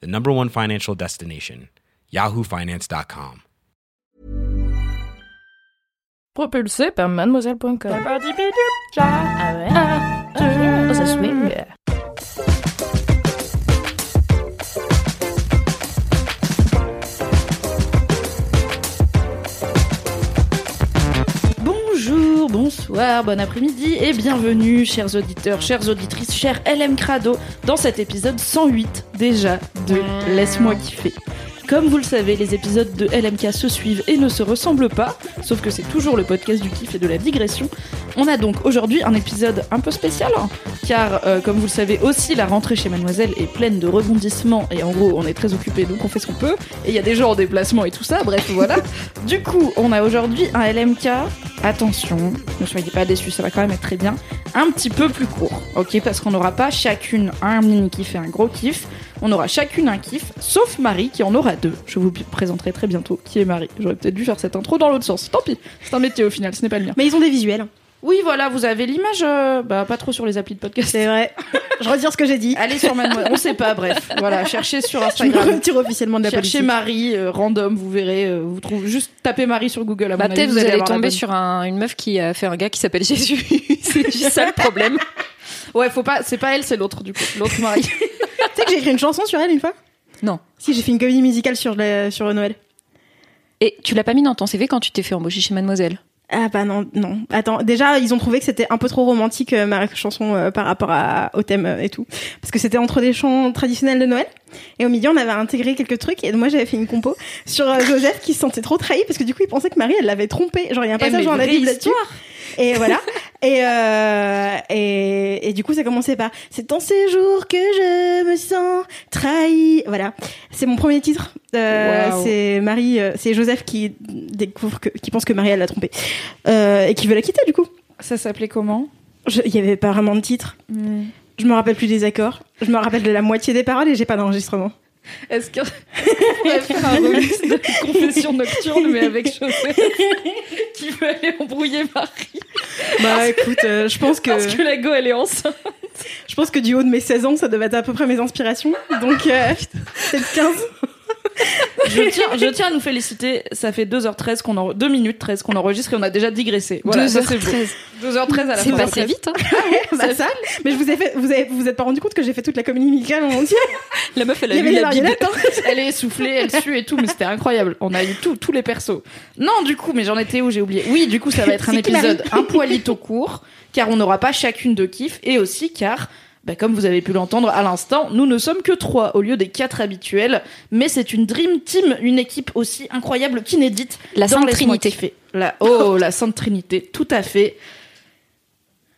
the number one financial destination, yahoofinance.com. Propulsé par mademoiselle.com. bonsoir, bon après-midi et bienvenue, chers auditeurs, chères auditrices, chers LM Crado, dans cet épisode 108 déjà de Laisse-moi kiffer. Comme vous le savez, les épisodes de LMK se suivent et ne se ressemblent pas, sauf que c'est toujours le podcast du kiff et de la digression. On a donc aujourd'hui un épisode un peu spécial, hein, car euh, comme vous le savez aussi, la rentrée chez Mademoiselle est pleine de rebondissements et en gros on est très occupé donc on fait ce qu'on peut, et il y a des gens en déplacement et tout ça, bref voilà. du coup, on a aujourd'hui un LMK, attention, ne soyez pas déçus, ça va quand même être très bien, un petit peu plus court, ok, parce qu'on n'aura pas chacune un mini kiff et un gros kiff. On aura chacune un kiff, sauf Marie qui en aura deux. Je vous présenterai très bientôt qui est Marie. J'aurais peut-être dû faire cette intro dans l'autre sens. Tant pis, c'est un métier au final, ce n'est pas le mien. Mais ils ont des visuels. Oui, voilà, vous avez l'image, euh, bah pas trop sur les applis de podcast. C'est vrai. Je retire ce que j'ai dit. Allez sur Mademoiselle, on sait pas, bref. Voilà, cherchez sur Je me Instagram. retire officiellement de la Cherchez politique. Marie, euh, random, vous verrez, euh, vous trouvez juste tapez Marie sur Google. À Bah, peut-être avis, vous allez tomber sur un- une meuf qui a fait un gars qui s'appelle Jésus. c'est juste ça le problème. Ouais, faut pas, c'est pas elle, c'est l'autre du coup, l'autre Marie. Sais que j'ai écrit une chanson sur elle une fois Non. Si, j'ai fait une comédie musicale sur, le- sur Noël. Et tu l'as pas mis dans ton CV quand tu t'es fait embaucher chez Mademoiselle? Ah bah non, non. Attends, déjà, ils ont trouvé que c'était un peu trop romantique, euh, ma chanson, euh, par rapport à, au thème euh, et tout. Parce que c'était entre des chants traditionnels de Noël. Et au milieu, on avait intégré quelques trucs. Et moi, j'avais fait une compo sur Joseph qui se sentait trop trahi parce que du coup, il pensait que Marie, elle l'avait trompé. Genre, il y a un Eh, passage dans la Bible là-dessus. Et voilà. et, euh, et, et du coup, ça commençait par C'est en ces jours que je me sens trahi. Voilà. C'est mon premier titre. Euh. C'est Marie, euh, c'est Joseph qui découvre que, qui pense que Marie, elle l'a trompé. Euh, et qui veut la quitter, du coup. Ça s'appelait comment? Il y avait pas vraiment de titre. Je me rappelle plus des accords. Je me rappelle de la moitié des paroles et j'ai pas d'enregistrement. Est-ce qu'on pourrait faire un remix de Confession nocturne, mais avec Joseph qui veut aller embrouiller Marie Bah écoute, euh, je pense que parce que la go elle est enceinte. je pense que du haut de mes 16 ans, ça devait être à peu près mes inspirations. Donc euh, peut-être 15. Je tiens, je tiens à nous féliciter. Ça fait 2h13 qu'on en, 2 minutes 13 qu'on enregistre et on a déjà digressé. Voilà, ça, c'est beau. 2h13 à la C'est fin. passé vite. Hein bah ça. Mais je vous ai fait, vous avez, vous êtes pas rendu compte que j'ai fait toute la comédie musicale en entier. La meuf, elle a les la Bible. marionnettes. hein. Elle est essoufflée, elle sue et tout, mais c'était incroyable. On a eu tout, tous les persos. Non, du coup, mais j'en étais où? J'ai oublié. Oui, du coup, ça va être un C'est épisode un poilito court, car on n'aura pas chacune de kiff, et aussi car, bah, comme vous avez pu l'entendre à l'instant, nous ne sommes que trois au lieu des quatre habituels, mais c'est une dream team, une équipe aussi incroyable qu'inédite. La Sainte Trinité. La, oh, la Sainte Trinité, tout à fait.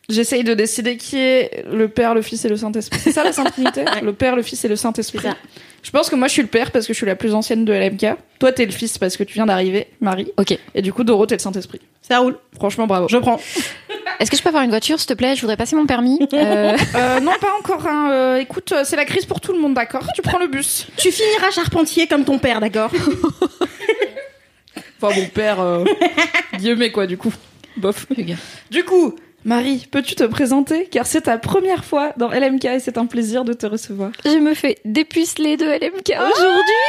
J'essaye de décider qui est le Père, le Fils et le Saint-Esprit. C'est ça la Sainte Trinité Le Père, le Fils et le Saint-Esprit. Je pense que moi je suis le Père parce que je suis la plus ancienne de LMK. Toi t'es le Fils parce que tu viens d'arriver, Marie. Ok. Et du coup Doro t'es le Saint-Esprit. Ça roule. Franchement bravo. Je prends. Est-ce que je peux avoir une voiture, s'il te plaît? Je voudrais passer mon permis. Euh, Euh, non pas encore. Hein. Euh, écoute, c'est la crise pour tout le monde, d'accord? Tu prends le bus. Tu finiras charpentier comme ton père, d'accord? Enfin mon père, euh, Guillemets quoi du coup. Bof. Du coup, Marie, peux-tu te présenter? Car c'est ta première fois dans LMK et c'est un plaisir de te recevoir. je me fais dépuceler de LMK aujourd'hui.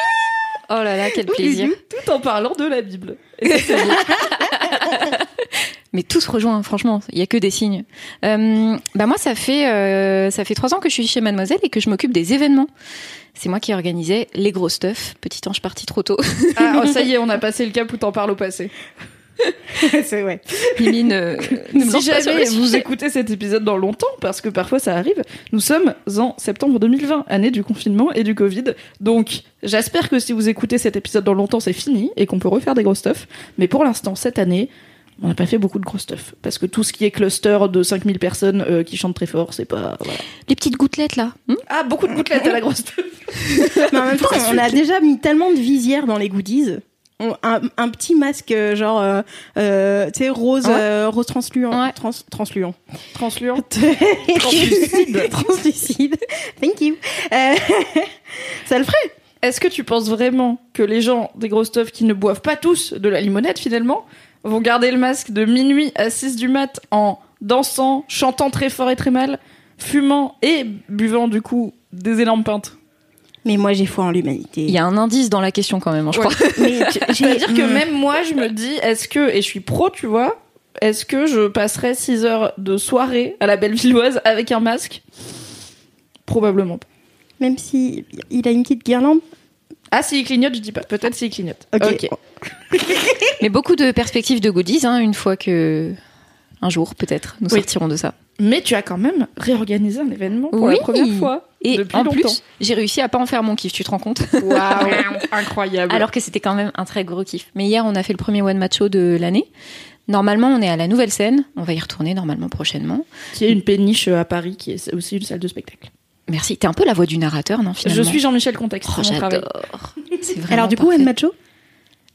Oh là là, quel plaisir. Tout en parlant de la Bible. Et ça. Mais tout se rejoint, franchement. Il y a que des signes. Euh, bah moi, ça fait euh, ça fait trois ans que je suis chez Mademoiselle et que je m'occupe des événements. C'est moi qui organisais les gros stuff. Petit ange parti trop tôt. ah, oh, ça y est, on a passé le cap où t'en parles au passé. C'est ouais. Mimi ne, ne me si jamais vous écoutez cet épisode dans longtemps, parce que parfois ça arrive, nous sommes en septembre 2020, année du confinement et du Covid. Donc, j'espère que si vous écoutez cet épisode dans longtemps, c'est fini et qu'on peut refaire des gros stuff. Mais pour l'instant, cette année, On n'a pas fait beaucoup de gros stuff. Parce que tout ce qui est cluster de 5000 personnes euh, qui chantent très fort, c'est pas. voilà. Les petites gouttelettes là. Hmm Ah, beaucoup de gouttelettes à la grosse stuff. Mais en même temps, on a déjà mis tellement de visières dans les goodies. On- un, un petit masque euh, genre euh, euh, tu sais rose Ouais. euh, rose transluant Ouais. trans, transluant Transluant. translucide translucide thank you Euh, ça le ferait Est-ce que tu penses vraiment que les gens des gros stuff qui ne boivent pas tous de la limonette finalement vont garder le masque de minuit à 6 du mat en dansant, chantant très fort et très mal, fumant et buvant du coup des énormes pintes mais moi j'ai foi en l'humanité Il y a un indice dans la question quand même, hein, je Ouais. crois. mais C'est-à-dire que Hmm. même moi, je me dis, est-ce que, et je suis pro, tu vois, est-ce que je passerai 6 heures de soirée à la Bellevilloise avec un masque? Probablement pas. même si il a une petite guirlande Ah, s'il clignote, je dis pas. Peut-être s'il clignote. ok, Mais beaucoup de perspectives de goodies, hein, une fois que un jour peut-être nous Oui. sortirons de ça. Mais tu as quand même réorganisé un événement pour Oui. la première fois. Et depuis en longtemps. plus, j'ai réussi à pas en faire mon kiff, tu te rends compte Waouh, incroyable. Alors que c'était quand même un très gros kiff. Mais hier, on a fait le premier one match show de l'année. Normalement, on est à la nouvelle scène. On va y retourner normalement prochainement. qui est une péniche à Paris, qui est aussi une salle de spectacle. Merci. T'es un peu la voix du narrateur, non finalement Je suis Jean-Michel Contexte, Oh, c'est mon travail. j'adore. C'est vraiment alors du coup. One Macho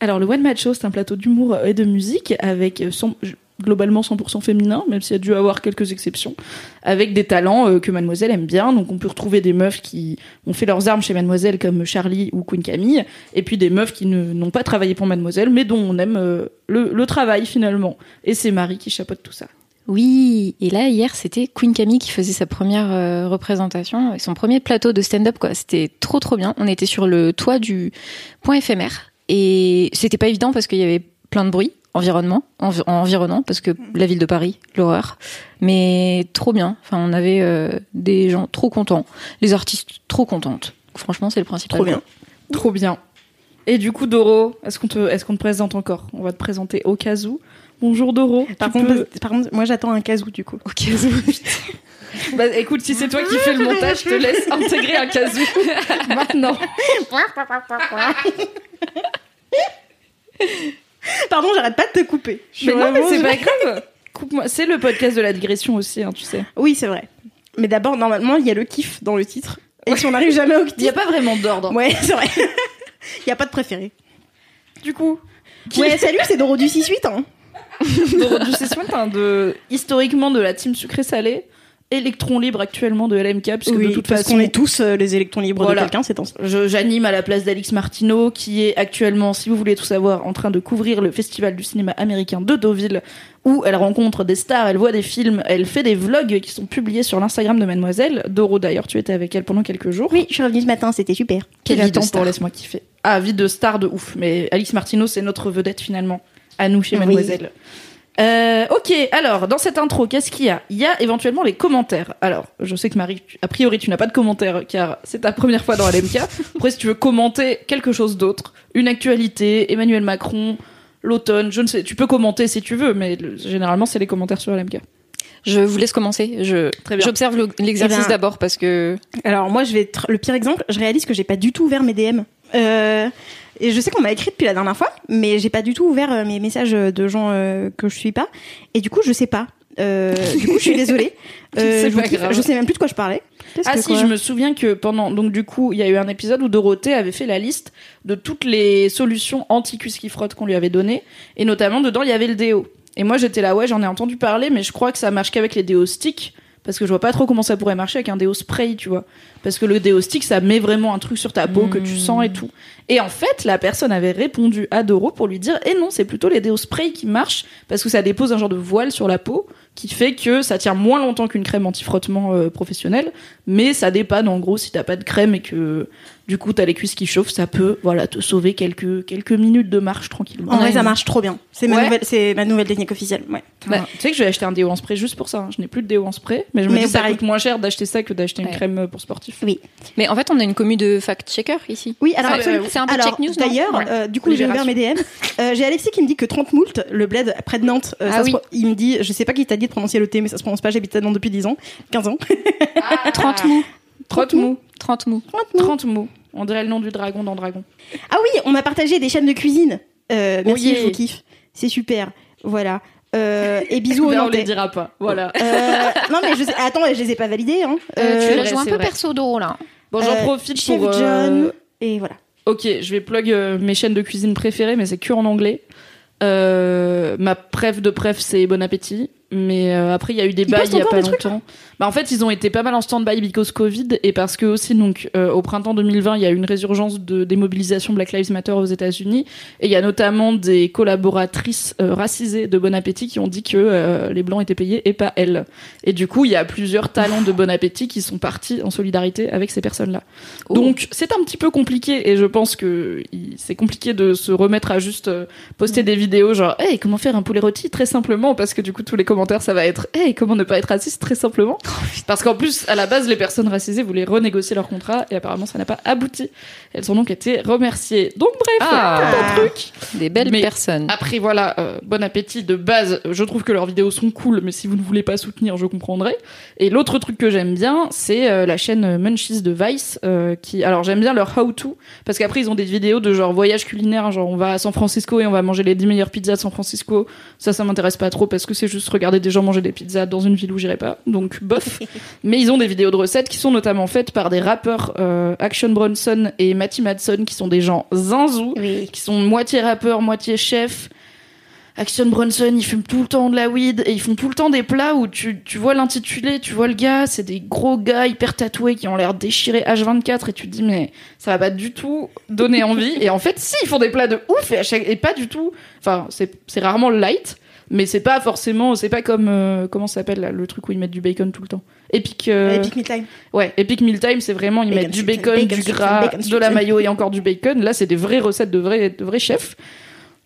Alors, le One Match Show, c'est un plateau d'humour et de musique avec euh, cent- globalement 100% féminin, même s'il y a dû avoir quelques exceptions, avec des talents euh, que Mademoiselle aime bien. Donc, on peut retrouver des meufs qui ont fait leurs armes chez Mademoiselle, comme Charlie ou Queen Camille, et puis des meufs qui ne- n'ont pas travaillé pour Mademoiselle, mais dont on aime euh, le, le travail finalement. Et c'est Marie qui chapeaute tout ça. Oui, et là hier c'était Queen Camille qui faisait sa première euh, représentation et son premier plateau de stand-up quoi. C'était trop trop bien. On était sur le toit du point éphémère. Et c'était pas évident parce qu'il y avait plein de bruit environnement envi- environnant parce que la ville de Paris l'horreur. Mais trop bien. Enfin on avait euh, des gens trop contents. Les artistes trop contentes. Franchement c'est le principal. Trop bien. Trop bien. Et du coup, Doro, est-ce qu'on te, est-ce qu'on te présente encore? On va te présenter au cas où. Bonjour Doro. par contre, peux- par contre moi j'attends un casou du coup au cas où. Bah, écoute, si c'est toi qui fais le montage, je te laisse intégrer un casou maintenant. pardon j'arrête pas de te couper Je Mais non, mais c'est pas grave. Coupe-moi. C'est le podcast de la digression aussi, hein, tu sais. oui c'est vrai mais d'abord normalement il y a le kiff dans le titre et si on n'arrive jamais au Il n'y a pas vraiment d'ordre. ouais c'est vrai il y a pas de préféré Du coup, ouais salut c'est Doro du 6-8 hein. Doro du Session, un de historiquement de la team sucré-salé, électron libre actuellement de LMK, parce que oui de toute parce façon, qu'on est tous euh, les électrons libres Voilà. de quelqu'un c'est temps Je- J'anime à la place d'Alix Martineau, qui est actuellement, si vous voulez tout savoir, en train de couvrir le festival du cinéma américain de Deauville, où elle rencontre des stars, elle voit des films, elle fait des vlogs qui sont publiés sur l'Instagram de Mademoiselle. Doro, d'ailleurs, tu étais avec elle pendant quelques jours. oui je suis revenue ce matin c'était super Quelle vie de pour star. Laisse-moi kiffer. Ah, vie de star de ouf. Mais Alix Martineau, c'est notre vedette finalement. À nous chez Oui. Mademoiselle. Euh, ok, alors dans cette intro, qu'est-ce qu'il y a? Il y a éventuellement les commentaires. Alors, je sais que Marie, a priori, tu n'as pas de commentaires car c'est ta première fois dans LMK. Après, si tu veux commenter quelque chose d'autre, une actualité, Emmanuel Macron, l'automne, je ne sais, tu peux commenter si tu veux, mais le- généralement, c'est les commentaires sur LMK. Je vous laisse commencer. Je Très bien. j'observe le- l'exercice Eh ben, d'abord parce que Alors moi, je vais être le pire exemple. Je réalise que j'ai pas du tout ouvert mes DM. Euh, et je sais qu'on m'a écrit depuis la dernière fois, mais j'ai pas du tout ouvert euh, mes messages de gens euh, que je suis pas. Et du coup, je sais pas. Euh, du coup, je suis désolée. C'est je, kiffe. sais même plus de quoi je parlais. Ah que si, je me souviens que pendant donc du coup, il y a eu un épisode où Dorothée avait fait la liste de toutes les solutions anti-cuisse qui frotte qu'on lui avait données et notamment dedans il y avait le déo. Et moi j'étais là ouais, j'en ai entendu parler mais je crois que ça marche qu'avec les déos sticks parce que je vois pas trop comment ça pourrait marcher avec un déo spray, tu vois. Parce que le déo stick ça met vraiment un truc sur ta peau que tu sens et tout. Et en fait, la personne avait répondu à Doro pour lui dire "Eh non, c'est plutôt les déos spray qui marchent parce que ça dépose un genre de voile sur la peau qui fait que ça tient moins longtemps qu'une crème anti-frottement euh, professionnelle, mais ça dépanne en gros si t'as pas de crème et que du coup t'as les cuisses qui chauffent, ça peut voilà te sauver quelques quelques minutes de marche tranquillement. En vrai, Ouais. ça marche trop bien. C'est ma Ouais. nouvelle, c'est ma nouvelle technique officielle. Ouais. Bah, tu sais que je vais acheter un déo en spray juste pour ça. hein. Je n'ai plus de déo en spray, mais je me Mais dis que ça pareil. coûte moins cher d'acheter ça que d'acheter une crème euh, pour sportif. Oui. mais en fait on a une commu de fact-checker ici. Oui, alors c'est un peu alors, check news, non D'ailleurs, Ouais. euh, du coup, j'ai ouvert mes DM. Euh, j'ai Alexis qui me dit que 30 moult, le bled près de Nantes, euh, Ah ça se oui. pro- il me dit, je sais pas qui t'a dit de prononcer le T, mais ça se prononce pas, j'habite à Nantes depuis 10 ans, 15 ans. 30 mots. 30 mots. 30 mots. 30 mots. On dirait le nom du dragon dans Dragon. Ah oui, on m'a partagé des chaînes de cuisine. Euh, merci, Oui. je vous kiffe. C'est super. Voilà. Euh, et bisous aux Mais on les Nantais. dira pas. Voilà. Euh, non mais je sais... attends, je les ai pas validés. Hein. Euh, tu vrai, la joues un peu vrai. perso d'euro là. Bon, j'en Euh, profite Chef pour. euh, John et voilà. Ok, je vais plug euh, mes chaînes de cuisine préférées, mais c'est que en anglais. Euh, ma préf de préf, c'est Bon Appétit. Mais euh, après, il y a eu des Ils bails il y a pas des longtemps. Bah, en fait, ils ont été pas mal en stand-by because Covid et parce que aussi, donc, euh, au printemps 2020, il y a eu une résurgence de démobilisation Black Lives Matter aux États-Unis. Et il y a notamment des collaboratrices euh, racisées de Bon Appétit qui ont dit que les Blancs étaient payés et pas elles. Et du coup, il y a plusieurs talents de Bon Appétit qui sont partis en solidarité avec ces personnes-là. Oh. Donc c'est un petit peu compliqué et je pense que c'est compliqué de se remettre à juste poster des vidéos genre hey comment faire un poulet rôti? Très simplement parce que du coup tous les commentaires ça va être hey comment ne pas être raciste très simplement parce qu'en plus à la base les personnes racisées voulaient renégocier leur contrat et apparemment ça n'a pas abouti elles ont donc été remerciées donc bref Ah. un truc Des belles Mais- personnes. après voilà, euh, bon appétit de base. Je trouve que leurs vidéos sont cool, mais si vous ne voulez pas soutenir, je comprendrai. Et l'autre truc que j'aime bien, c'est euh, la chaîne Munchies de Vice, euh, qui. Alors j'aime bien leur how to, parce qu'après ils ont des vidéos de genre voyage culinaire, genre on va à San Francisco et on va manger les 10 meilleures pizzas de San Francisco. Ça, ça m'intéresse pas trop parce que c'est juste regarder des gens manger des pizzas dans une ville où j'irai pas. Donc bof. mais ils ont des vidéos de recettes qui sont notamment faites par des rappeurs euh, Action Bronson et Matty Madson, qui sont des gens zinzous Oui. qui sont moitié rappeurs, moitié chef. Action Bronson, ils fument tout le temps de la weed et ils font tout le temps des plats où tu, tu vois l'intitulé, tu vois le gars, c'est des gros gars hyper tatoués qui ont l'air déchirés H24 et tu te dis mais ça va pas du tout donner envie. Et en fait, si, ils font des plats de ouf et, à chaque, et pas du tout. Enfin, c'est c'est rarement light, mais c'est pas forcément, c'est pas comme euh, comment ça s'appelle là, le truc où ils mettent du bacon tout le temps. Epic. euh, Epic Mealtime. Ouais, Epic Mealtime, c'est vraiment, ils Bacon mettent du bacon, bacon du gras, bacon de la mayo et encore du bacon. Là, c'est des vraies recettes de vrais, de vrais chefs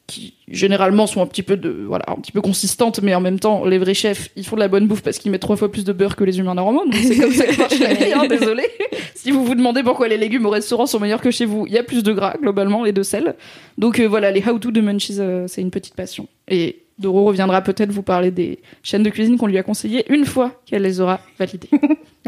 qui généralement sont un petit peu de voilà un petit peu consistantes mais en même temps les vrais chefs ils font de la bonne bouffe parce qu'ils mettent trois fois plus de beurre que les humains normaux donc c'est comme ça que marche la vie hein, désolé si vous vous demandez pourquoi les légumes au restaurant sont meilleurs que chez vous il y a plus de gras globalement et de sel donc euh, voilà les how to de Munchies euh, c'est une petite passion et Doro reviendra peut-être vous parler des chaînes de cuisine qu'on lui a conseillées une fois qu'elle les aura validées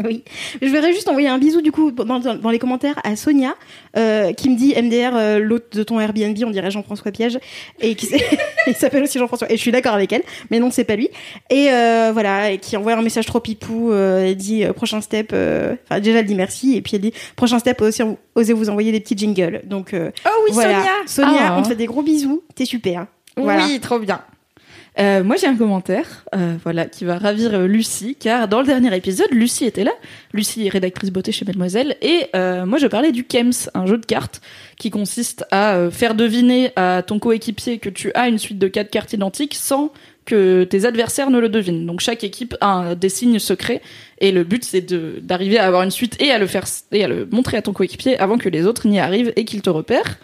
Oui. Je voudrais juste envoyer un bisou du coup dans, dans- les commentaires à Sonia euh, qui me dit MDR euh, l'hôte de ton Airbnb, on dirait Jean-François Piège et qui il s'appelle aussi Jean-François et je suis d'accord avec elle, mais non c'est pas lui. Et euh, voilà, et qui envoie un message trop pipou, euh, elle dit euh, prochain step, euh, enfin déjà elle dit merci et puis elle dit prochain step aussi osez vous envoyer des petits jingles. Donc euh, oh oui voilà, Sonia, Ah. on te fait des gros bisous, t'es super. Voilà. Oui, trop bien. Euh, moi, j'ai un commentaire, euh, voilà, qui va ravir euh, Lucie, car dans le dernier épisode, Lucie était là. Lucie est rédactrice beauté chez Mademoiselle, et euh, moi, je parlais du Kems, un jeu de cartes qui consiste à faire deviner à ton coéquipier que tu as une suite de quatre cartes identiques sans que tes adversaires ne le devinent. Donc chaque équipe a des signes secrets et le but c'est d'arriver à avoir une suite et à le faire et à le montrer à ton coéquipier avant que les autres n'y arrivent et qu'ils te repèrent.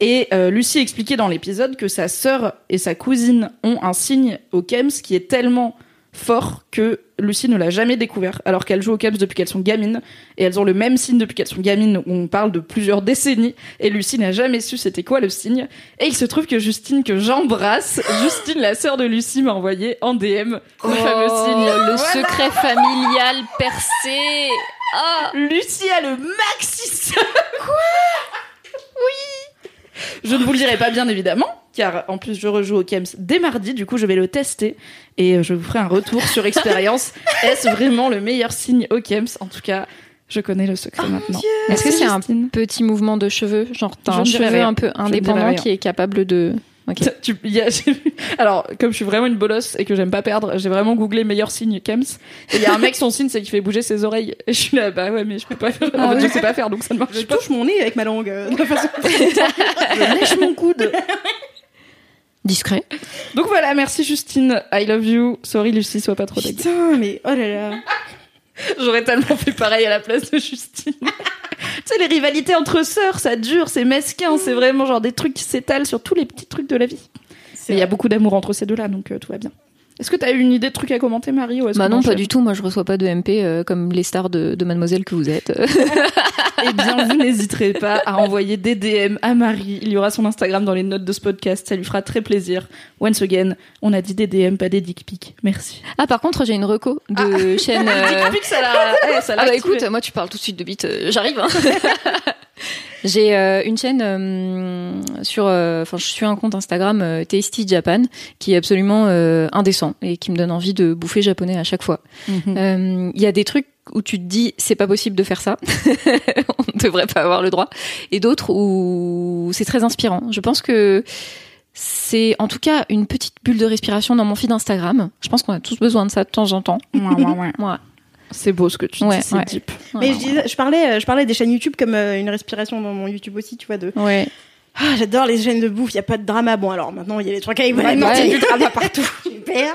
Et euh, Lucie expliquait dans l'épisode que sa sœur et sa cousine ont un signe au Kems qui est tellement fort que Lucie ne l'a jamais découvert, alors qu'elles jouent au Kems depuis qu'elles sont gamines, et elles ont le même signe depuis qu'elles sont gamines, où on parle de plusieurs décennies, et Lucie n'a jamais su c'était quoi le signe. Et il se trouve que Justine, que j'embrasse, Justine, la sœur de Lucie, m'a envoyé en DM le fameux signe. Oh, le Voilà. secret familial percé. Ah. Lucie a le maxi Quoi? Je ne vous le dirai pas bien évidemment, car en plus je rejoue au Kems dès mardi, du coup je vais le tester et euh, je vous ferai un retour sur expérience. Est-ce vraiment le meilleur signe au Kems? En tout cas, je connais le secret maintenant. Est-ce que c'est un petit mouvement de cheveux Genre, t'as Je un cheveu un peu indépendant qui est capable de. Ok. Tu- il y a- j'ai vu- alors, comme je suis vraiment une bolosse et que j'aime pas perdre, j'ai vraiment googlé meilleur signe Kems. Et il y a un mec, son signe, c'est qu'il fait bouger ses oreilles. Et je suis là, bah ouais, mais je peux pas faire. En fait, je sais pas faire, donc ça ne marche Je pas. touche mon nez avec ma langue euh, de façon Je lèche mon coude. Discret. Donc voilà, merci Justine. I love you. Sorry Lucie, sois pas trop dégueu. Putain, mais oh là là. J'aurais tellement fait pareil à la place de Justine. tu sais, les rivalités entre sœurs, ça dure, c'est mesquin, c'est vraiment genre des trucs qui s'étalent sur tous les petits trucs de la vie. Et il y a beaucoup d'amour entre ces deux-là, donc euh, tout va bien. Est-ce que t'as eu une idée de trucs à commenter, Marie ou Bah non, pas du tout. Moi, je reçois pas de MP euh, comme les stars de, de Mademoiselle que vous êtes. Eh bien, vous n'hésiterez pas à envoyer des DM à Marie. Il y aura son Instagram dans les notes de ce podcast. Ça lui fera très plaisir. Once again, on a dit des DM, pas des dick pics. Merci. ah, par contre, j'ai une reco de chaîne. euh, Dick pics, ça l'a. eh, ça l'a Ah bah activé. écoute, moi tu parles tout de suite de bite, euh, j'arrive. hein. J'ai euh, une chaîne euh, sur, euh, enfin, je suis un compte Instagram euh, Tasty Japan qui est absolument euh, indécent et qui me donne envie de bouffer japonais à chaque fois. Mhm. Euh, Il y a des trucs où tu te dis c'est pas possible de faire ça, on ne devrait pas avoir le droit, et d'autres où c'est très inspirant. Je pense que c'est en tout cas une petite bulle de respiration dans mon feed Instagram. Je pense qu'on a tous besoin de ça de temps en temps. Ouais, ouais, ouais. C'est beau ce que tu Ouais, dis, c'est ouais. deep. Mais je, disais- je parlais, euh, je parlais des chaînes YouTube comme euh, une respiration dans mon YouTube aussi, tu vois. De ouais. ah, j'adore les chaînes de bouffe, il y a pas de drama. Bon, alors maintenant il y a les trucs avec Ouais, il y a du drama partout. Super.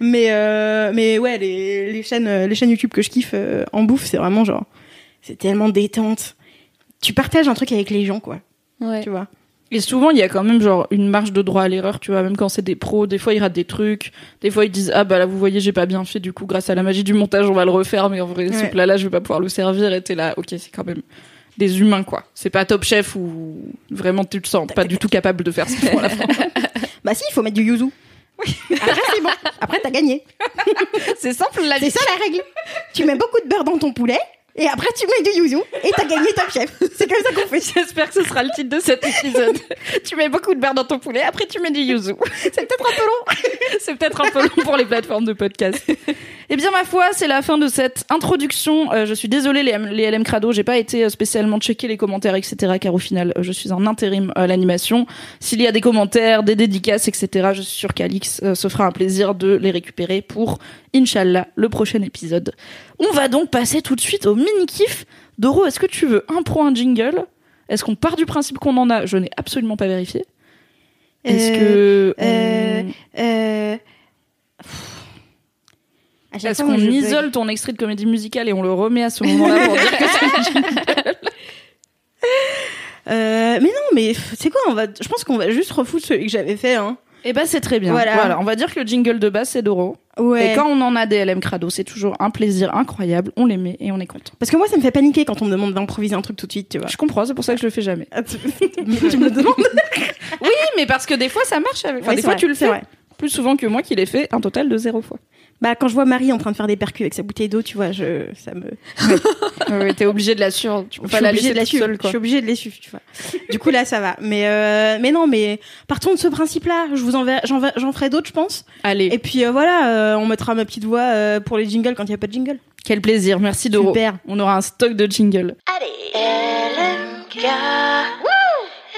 Mais euh, mais ouais, les, les chaînes les chaînes YouTube que je kiffe euh, en bouffe, c'est vraiment genre c'est tellement détente. Tu partages un truc avec les gens, quoi. ouais. Tu vois? Et souvent, il y a quand même genre une marge de droit à l'erreur, tu vois, même quand c'est des pros, des fois ils ratent des trucs, des fois ils disent ah bah là vous voyez j'ai pas bien fait, du coup grâce à la magie du montage on va le refaire, mais en vrai ce Ouais. plat là je vais pas pouvoir le servir et t'es là, ok c'est quand même des humains quoi, c'est pas Top Chef où vraiment tu te sens pas du tout capable de faire ce qu'ils font à la fin. Bah si, il faut mettre du yuzu. Après c'est bon. Après t'as gagné. c'est simple la C'est ça la règle. Tu mets beaucoup de beurre dans ton poulet et après tu mets du yuzu et t'as gagné Top Chef. C'est comme ça qu'on fait. J'espère que ce sera le titre de cet épisode. tu mets beaucoup de beurre dans ton poulet, après tu mets du yuzu. C'est peut-être un peu long. C'est peut-être un peu long pour les plateformes de podcast. Eh bien, ma foi, c'est la fin de cette introduction. Euh, je suis désolée, les, M- les LM Crado, j'ai pas été euh, spécialement checker les commentaires, etc. Car au final, euh, je suis en intérim à l'animation. S'il y a des commentaires, des dédicaces, etc., je suis sûre qu'Alix euh, se fera un plaisir de les récupérer pour, Inch'Allah, le prochain épisode. On va donc passer tout de suite au mini-kiff. Doro, est-ce que tu veux un pro, un jingle? Est-ce qu'on part du principe qu'on en a? Je n'ai absolument pas vérifié. Est-ce que... euh, on- Euh... Chaque Est-ce qu'on bug. isole ton extrait de comédie musicale et on le remet à ce moment-là pour dire que c'est Euh, mais non, mais c'est quoi on va, Je pense qu'on va juste refoutre celui que j'avais fait. Hein. Eh ben c'est très bien. Voilà. Voilà. on va dire que le jingle de base c'est Doro. Ouais. Et quand on en a des LM Crado, c'est toujours un plaisir incroyable. On les met et on est content. Parce que moi, ça me fait paniquer quand on me demande d'improviser un truc tout de suite, tu vois. Je comprends, c'est pour ça que je le fais jamais. Ah, tu tu me le demandes Oui, mais parce que des fois ça marche. Avec... Enfin, Ouais, des fois vrai, tu le fais plus souvent que moi qui l'ai fait un total de zéro fois. Bah, quand je vois Marie en train de faire des percus avec sa bouteille d'eau, tu vois, je, ça me. Ouais, T'es obligé de la suivre. Tu peux je pas suis la laisser de la suivre. seule, je quoi. suis obligée de les suivre, tu vois. Du coup, là, ça va. Mais, euh, mais non, mais partons de ce principe-là. Je vous enverrai, j'en, j'en ferai d'autres, je pense. Allez, Et puis euh, voilà, euh, on mettra ma petite voix euh, pour les jingles quand il n'y a pas de jingle. quel plaisir. Merci Doro. Super. On aura un stock de jingle. LMK.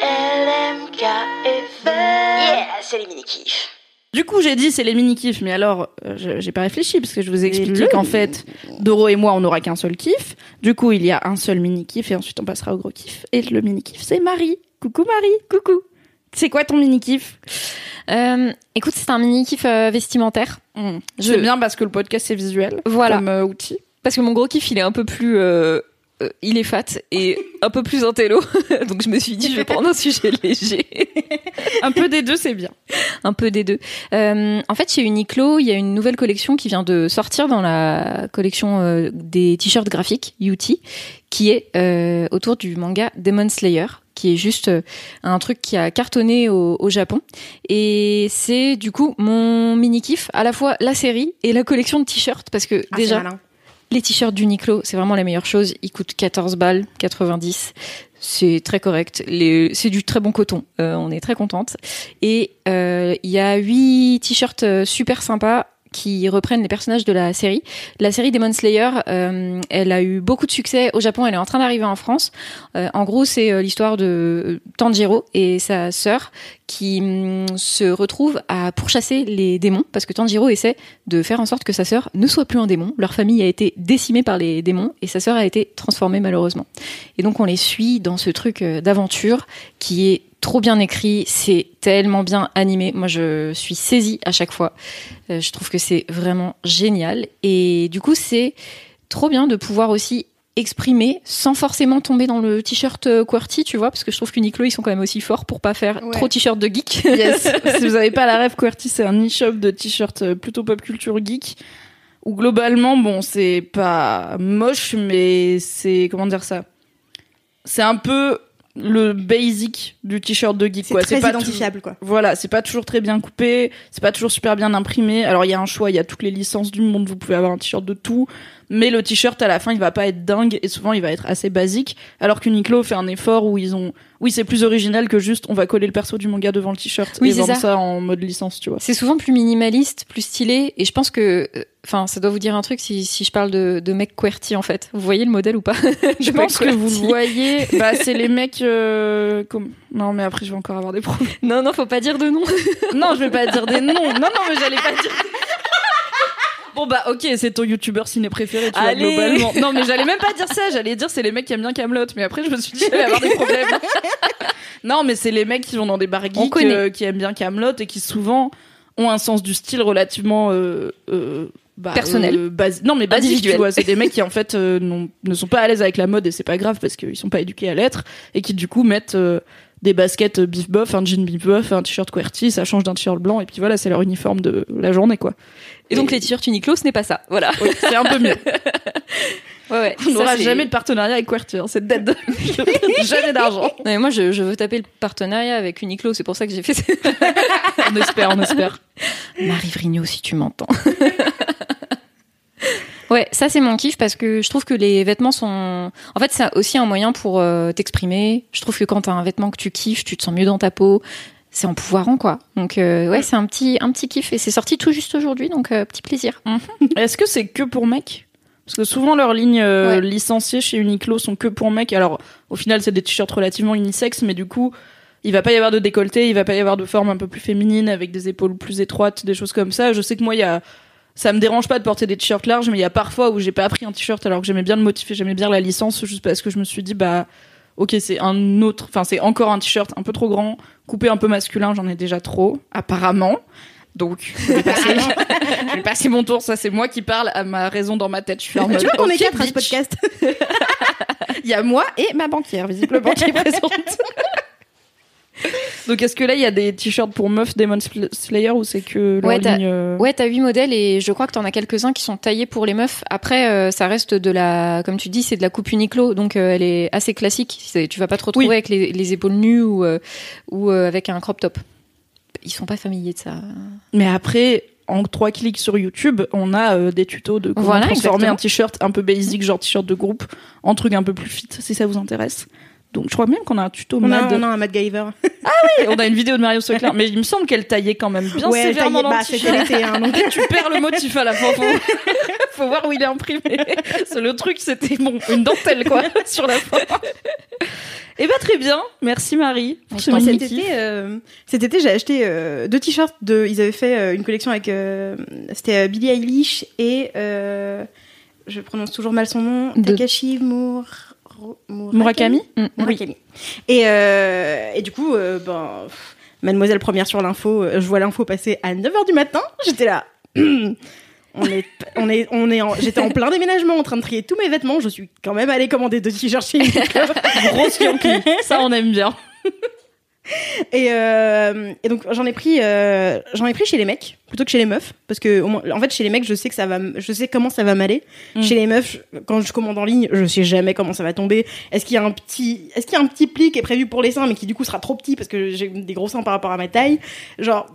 LMK FM. Yeah, c'est les mini-kifs. Du coup, j'ai dit c'est les mini kifs, mais alors euh, je- j'ai pas réfléchi parce que je vous ai expliqué qu'en fait, Doro et moi, on n'aura qu'un seul kiff. Du coup, il y a un seul mini kiff et ensuite on passera au gros kiff. Et le mini kiff, c'est Marie. Coucou Marie, coucou. C'est quoi ton mini kiff Euh, écoute, c'est un mini kiff euh, vestimentaire. Je- C'est bien parce que le podcast c'est visuel Voilà. comme euh, outil. Parce que mon gros kiff, il est un peu plus. Euh, il est fat et un peu plus intello. Donc je me suis dit, je vais prendre un sujet léger. Un peu des deux, c'est bien. un peu des deux. Euh, en fait, chez Uniqlo, il y a une nouvelle collection qui vient de sortir dans la collection euh, des t-shirts graphiques UT, qui est euh, autour du manga Demon Slayer, qui est juste un truc qui a cartonné au, au Japon. Et c'est du coup mon mini kiff, à la fois la série et la collection de t-shirts, parce que Ah, c'est déjà malin. Les t-shirts d'Uniqlo, c'est vraiment la meilleure chose. Ils coûtent 14 balles, 90. C'est très correct. C'est du très bon coton. Euh, on est très contente. Et euh, il y a huit t-shirts euh, super sympas qui reprennent les personnages de la série. La série Demon Slayer, euh, elle a eu beaucoup de succès au Japon. Elle est en train d'arriver en France. Euh, en gros, c'est euh, l'histoire de Tanjiro et sa sœur qui hum, se retrouvent à pourchasser les démons parce que Tanjiro essaie de faire en sorte que sa sœur ne soit plus un démon. Leur famille a été décimée par les démons et sa sœur a été transformée malheureusement. Et donc on les suit dans ce truc d'aventure qui est trop bien écrit, c'est tellement bien animé. Moi je suis saisie à chaque fois. Euh, je trouve que c'est vraiment génial et du coup c'est trop bien de pouvoir aussi exprimer sans forcément tomber dans le t-shirt euh, QWERTY, tu vois, parce que je trouve qu'Uniqlo ils sont quand même aussi forts pour pas faire Ouais. trop t-shirt de geek. Yes. si vous avez pas la rêve, QWERTY, c'est un e-shop de t-shirts euh, plutôt pop culture geek. Où globalement, bon, c'est pas moche, mais c'est, comment dire ça? C'est un peu le basic du t-shirt de geek, C'est très pas identifiable, quoi. Voilà, c'est pas toujours très bien coupé, c'est pas toujours super bien imprimé. Alors il y a un choix, il y a toutes les licences du monde, vous pouvez avoir un t-shirt de tout, mais le t-shirt à la fin il va pas être dingue et souvent il va être assez basique alors qu'Uniqlo fait un effort où ils ont oui c'est plus original que juste on va coller le perso du manga devant le t-shirt Oui, et vendre ça. ça en mode licence tu vois C'est souvent plus minimaliste, plus stylé, et je pense que, euh, enfin, ça doit vous dire un truc si, si je parle de, de mecs QWERTY en fait. Vous voyez le modèle ou pas? Je pense que vous le voyez bah c'est les mecs euh, comme non mais après je vais encore avoir des problèmes. Non, non, faut pas dire de nom. non je vais pas dire des noms. Non non mais j'allais pas dire Bon bah ok c'est ton youtubeur ciné préféré tu vois Allez. globalement. Non mais j'allais même pas dire ça. J'allais dire c'est les mecs qui aiment bien Camelot mais après je me suis dit j'allais avoir des problèmes. Non mais c'est les mecs qui vont dans des bars geeks euh, qui aiment bien Camelot et qui souvent ont un sens du style relativement euh, euh, bah, Personnel. euh, non mais basique tu vois. C'est des mecs qui en fait ne sont pas à l'aise avec la mode et c'est pas grave parce qu'ils sont pas éduqués à l'être et qui du coup mettent des baskets bif bof, un jean bif bof, un t-shirt QWERTY, ça change d'un t-shirt blanc et puis voilà, c'est leur uniforme de la journée quoi. Et donc les t-shirts Uniqlo, ce n'est pas ça. Voilà. Oui, c'est un peu mieux. Ouais, ouais. On n'aura jamais de partenariat avec QWERTY, hein, c'est dead. jamais d'argent. Non, mais moi, je, je veux taper le partenariat avec Uniqlo, c'est pour ça que j'ai fait ça. On espère, on espère. Marie Vrigno, si tu m'entends. Ouais, ça c'est mon kiff parce que je trouve que les vêtements sont. En fait, c'est aussi un moyen pour euh, t'exprimer. Je trouve que quand t'as un vêtement que tu kiffes, tu te sens mieux dans ta peau. C'est empouvoirant, quoi. Donc, euh, ouais, c'est un petit, un petit kiff. Et c'est sorti tout juste aujourd'hui, donc euh, petit plaisir. Est-ce que c'est que pour mecs? Parce que souvent leurs lignes Ouais. licenciées chez Uniqlo sont que pour mecs. Alors au final c'est des t-shirts relativement unisexes, mais du coup il va pas y avoir de décolleté, il va pas y avoir de forme un peu plus féminine avec des épaules plus étroites, des choses comme ça. Je sais que moi il y a ça me dérange pas de porter des t-shirts larges, mais il y a parfois où j'ai pas pris un t-shirt alors que j'aimais bien le motif et j'aimais bien la licence juste parce que je me suis dit bah ok c'est un autre, enfin c'est encore un t-shirt un peu trop grand, coupé un peu masculin, j'en ai déjà trop apparemment. Donc, je vais, passer, je vais passer mon tour. Ça, c'est moi qui parle à ma raison dans ma tête. Je suis en mode. Tu vois qu'on est ok, quatre à ce podcast. Il y a moi et ma banquière, visiblement, qui est présente. Donc, est-ce que là, il y a des t-shirts pour meufs Demon Sl- Slayer ou c'est que Ouais, t'as- ligne, euh, Ouais, t'as huit modèles et je crois que t'en as quelques-uns qui sont taillés pour les meufs. Après, euh, ça reste de la, comme tu dis, c'est de la coupe Uniqlo, donc euh, elle est assez classique. C'est- Tu vas pas te retrouver Oui. avec les, les épaules nues ou, euh, ou avec un crop top. Ils sont pas familiers de ça. Mais après, en trois clics sur YouTube, on a euh, des tutos de comment Voilà, transformer exactement. un t-shirt un peu basic, genre t-shirt de groupe, en truc un peu plus fit, si ça vous intéresse. Donc, je crois même qu'on a un tuto On a, mad. on a un MacGyver. Et on a une vidéo de Mario Secler, mais il me semble qu'elle taillait quand même bien ouais, sévèrement bah, l'été, hein, donc. tu perds le motif à la fin. Faut, faut voir où il est imprimé. Le truc, c'était bon, une dentelle quoi sur la fin. Eh ben très bien, merci Marie. pour ce cet été, euh, cet été, j'ai acheté euh, deux t-shirts. De, ils avaient fait euh, une collection avec, c'était Billie Eilish et je prononce toujours mal son nom, De- Takashi Mur... Murakami. Mm. Murakami. Et, euh, et du coup, euh, ben, pff, Mademoiselle première sur l'info, euh, je vois l'info passer à 9h du matin. J'étais là. On est, on est, on est j'étais en plein déménagement en train de trier tous mes vêtements. Je suis quand même allée commander deux t-shirts chez Uniqlo. Grosse. Ça on aime bien. Et, euh, et donc j'en ai pris, euh, j'en ai pris chez les mecs plutôt que chez les meufs parce que au moins, en fait chez les mecs je sais que ça va, je sais comment ça va m'aller. Mm. Chez les meufs, quand je commande en ligne, je sais jamais comment ça va tomber. Est-ce qu'il y a un petit, est-ce qu'il y a un petit pli qui est prévu pour les seins mais qui du coup sera trop petit parce que j'ai des gros seins par rapport à ma taille? Genre